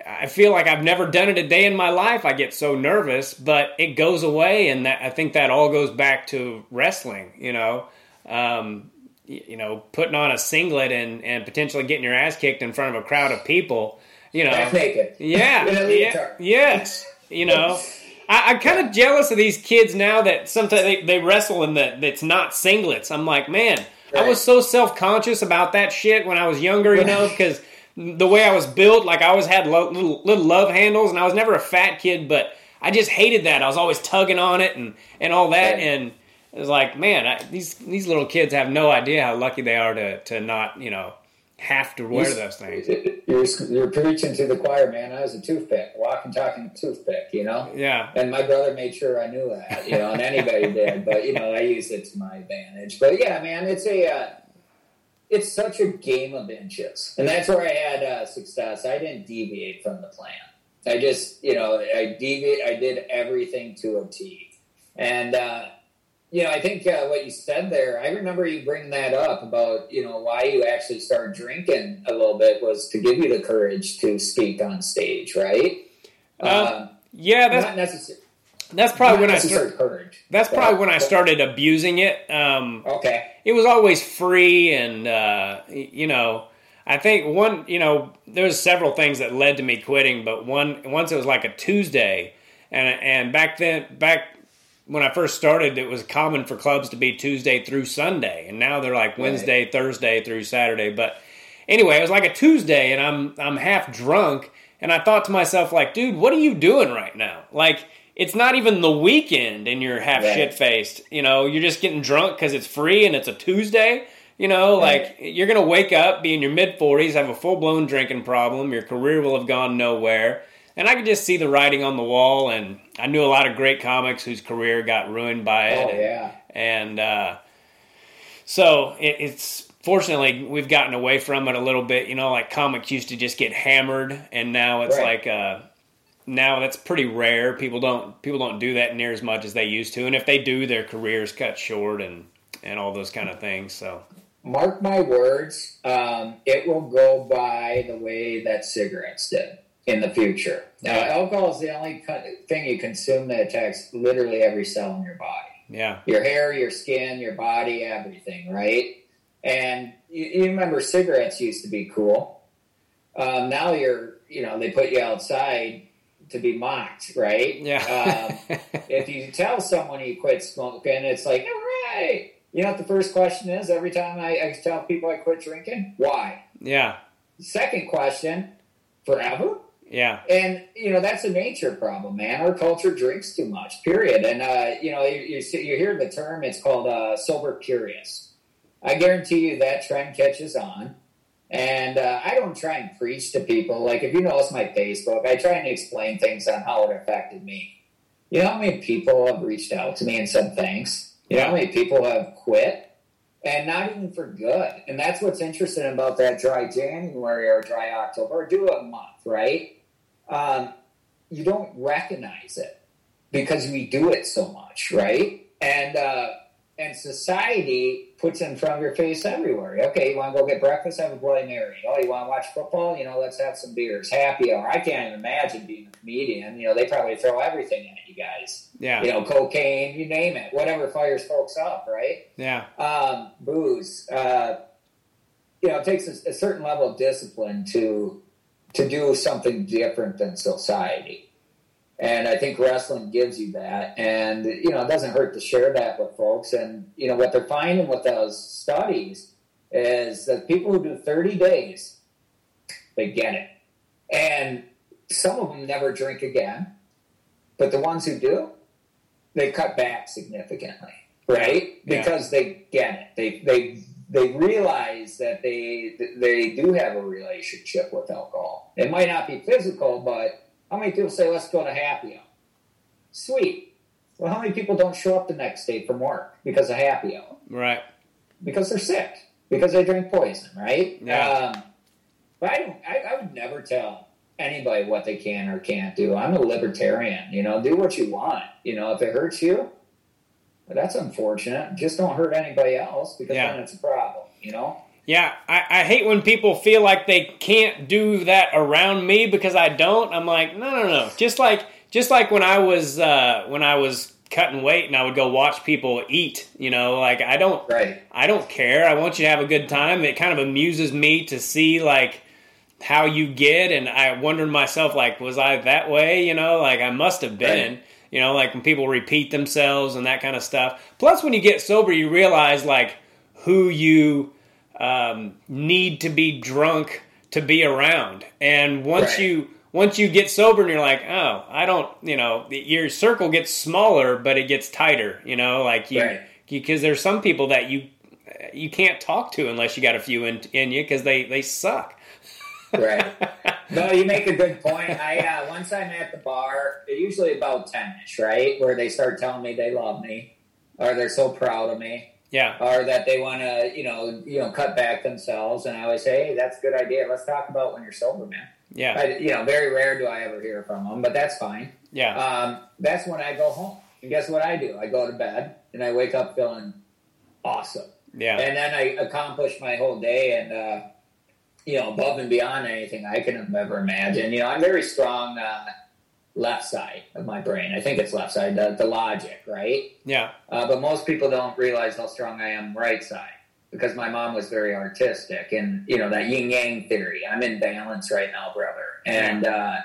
I feel like I've never done it a day in my life. I get so nervous but it goes away and that I think that all goes back to wrestling you know? Um, you know, putting on a singlet and, and potentially getting your ass kicked in front of a crowd of people, you know. Naked. Yeah, yeah, yes, you know. I, I'm kind of jealous of these kids now that sometimes they, they wrestle in that that's not singlets. I'm like, man, I was so self conscious about that shit when I was younger, you know, because the way I was built, like I always had lo- little little love handles, and I was never a fat kid, but I just hated that. I was always tugging on it and and all that, and it was like, man, I, these these little kids have no idea how lucky they are to to not, you know, have to wear those things. You're, you're preaching to the choir, man. I was a toothpick, walking, talking toothpick, you know? Yeah, And my brother made sure I knew that, you know, and anybody did. But, you know, I used it to my advantage. But, yeah, man, it's a. Uh, it's such a game of inches, and that's where I had uh, success. I didn't deviate from the plan. I just, you know, I deviate. I did everything to a T, and uh, you know, I think uh, what you said there. I remember you bringing that up about you know why you actually started drinking a little bit was to give you the courage to speak on stage, right? Uh, yeah. That's not necessarily. That's probably when I started. That's probably but- when I started abusing it. Um, Okay. it was always free and uh, you know i think one you know there was several things that led to me quitting but one once it was like a tuesday and and back then back when i first started it was common for clubs to be tuesday through sunday and now they're like wednesday thursday through saturday but anyway it was like a tuesday and i'm i'm half drunk and i thought to myself like dude what are you doing right now like it's not even the weekend and you're half Right. shit faced you know you're just getting drunk because it's free and it's a tuesday you know like you're gonna wake up be in your mid 40s have a full-blown drinking problem your career will have gone nowhere and i could just see the writing on the wall and i knew a lot of great comics whose career got ruined by it Oh and, yeah. and uh, so it, it's fortunately we've gotten away from it a little bit. You know, like comics used to just get hammered, and now it's Right. like uh, now that's pretty rare. People don't people don't do that near as much as they used to, and if they do, their careers cut short and and all those kind of things. So Mark my words, um, it will go by the way that cigarettes did in the future. Now, Yeah. alcohol is the only thing you consume that attacks literally every cell in your body. yeah, your hair, your skin, your body, everything, right? And you, you remember cigarettes used to be cool. Um, now you're, you know, they put you outside to be mocked, right? yeah, Um, if you tell someone you quit smoking, it's like, all right. You know what the first question is every time I, I tell people I quit drinking? Why? yeah, Second question, forever? yeah, And you know that's a nature problem, man. Our culture drinks too much. Period. And uh, you know you, you you hear the term. It's called uh, sober curious. I guarantee you that trend catches on. And uh, I don't try and preach to people. Like if you notice my Facebook, I try and explain things on how it affected me. You know how many people have reached out to me and said thanks. You know how many people have quit and not even for good. And that's what's interesting about that dry January or dry October, or do a month, right? Um, you don't recognize it because we do it so much, right? And uh, and society puts in front of your face everywhere. Okay, you want to go get breakfast? Have a Bloody Mary. Oh, you want to watch football? You know, let's have some beers. Happy hour. I can't even imagine being a comedian. You know, they probably throw everything at you guys. yeah, You know, cocaine, you name it, whatever fires folks up, right? yeah, um, booze. Uh, you know, it takes a, a certain level of discipline to to do something different than society. And I think wrestling gives you that. And, you know, it doesn't hurt to share that with folks. And, you know, what they're finding with those studies is that people who do 30 days, they get it. And some of them never drink again. But the ones who do, they cut back significantly, right? Yeah. Because they get it. They, they, they realize that they they do have a relationship with alcohol. It might not be physical, but how many people say, let's go to happy hour? Sweet. Well, how many people don't show up the next day from work because of happy hour? Right. Because they're sick. Because they drink poison, right? Yeah. Um, but I, don't, I, I would never tell anybody what they can or can't do. I'm a libertarian. You know, do what you want. You know, if it hurts you, that's unfortunate. Just don't hurt anybody else because yeah. then it's a problem. You know. Yeah, I, I hate when people feel like they can't do that around me because I don't. I'm like, no, no, no. Just like just like when I was uh, when I was cutting weight and I would go watch people eat. You know, like I don't right. I don't care. I want you to have a good time. It kind of amuses me to see like how you get, and I wondered myself like, was I that way? You know, like I must have been. Right. You know, like when people repeat themselves and that kind of stuff. Plus, when you get sober, you realize like who you um, need to be drunk to be around. And once right. you once you get sober and you're like, oh, I don't, you know, your circle gets smaller, but it gets tighter. You know, like you because right. there's some people that you you can't talk to unless you got a few in, in you because they they suck. right. No, you make a good point. I uh, once I'm at the bar, usually about ten ish, right, where they start telling me they love me or they're so proud of me. Yeah. Or that they want to, you know, you know, cut back themselves. And I always say, hey, that's a good idea. Let's talk about when you're sober, man. Yeah. I, you know, very rare do I ever hear from them, but that's fine. Yeah. Um, that's when I go home. And guess what I do? I go to bed and I wake up feeling awesome. Yeah. And then I accomplish my whole day and, uh, you know, above and beyond anything I can have ever imagined. You know, I'm very strong. Uh, left side of my brain. I think it's left side, the, the logic, right? Yeah. Uh, but most people don't realize how strong I am right side because my mom was very artistic and, you know, that yin yang theory. I'm in balance right now, brother. And uh,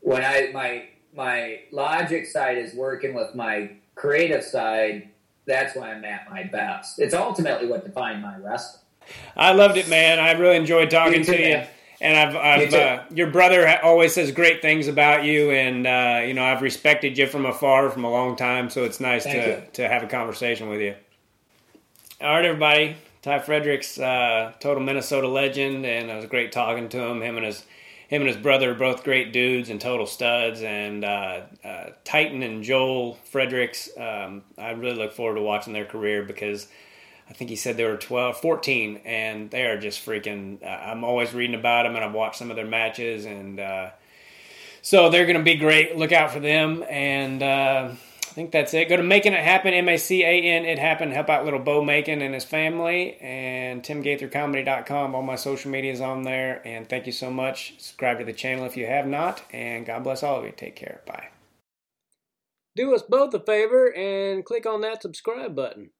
when I, my, my logic side is working with my creative side, that's when I'm at my best. It's ultimately what defined my wrestling. I loved it, man. I really enjoyed talking to you and I've, I've uh, your brother always says great things about you, and uh, you know I've respected you from afar from a long time, so it's nice Thank to you. to have a conversation with you. All right, everybody. Ty Fredericks, uh, total Minnesota legend, and it was great talking to him. Him and his him and his brother are both great dudes and total studs. And uh, uh, Titan and Joel Fredericks, um, I really look forward to watching their career because I think he said they were 12, 14, and they are just freaking. Uh, I'm always reading about them, and I've watched some of their matches, and uh, so they're going to be great. Look out for them, and uh, I think that's it. Go to Making It Happen, M A C A N It Happen. Help out little Bo Macon and his family, and TimGaitherComedy.com. All my social media is on there, and thank you so much. Subscribe to the channel if you have not, and God bless all of you. Take care. Bye. Do us both a favor and click on that subscribe button.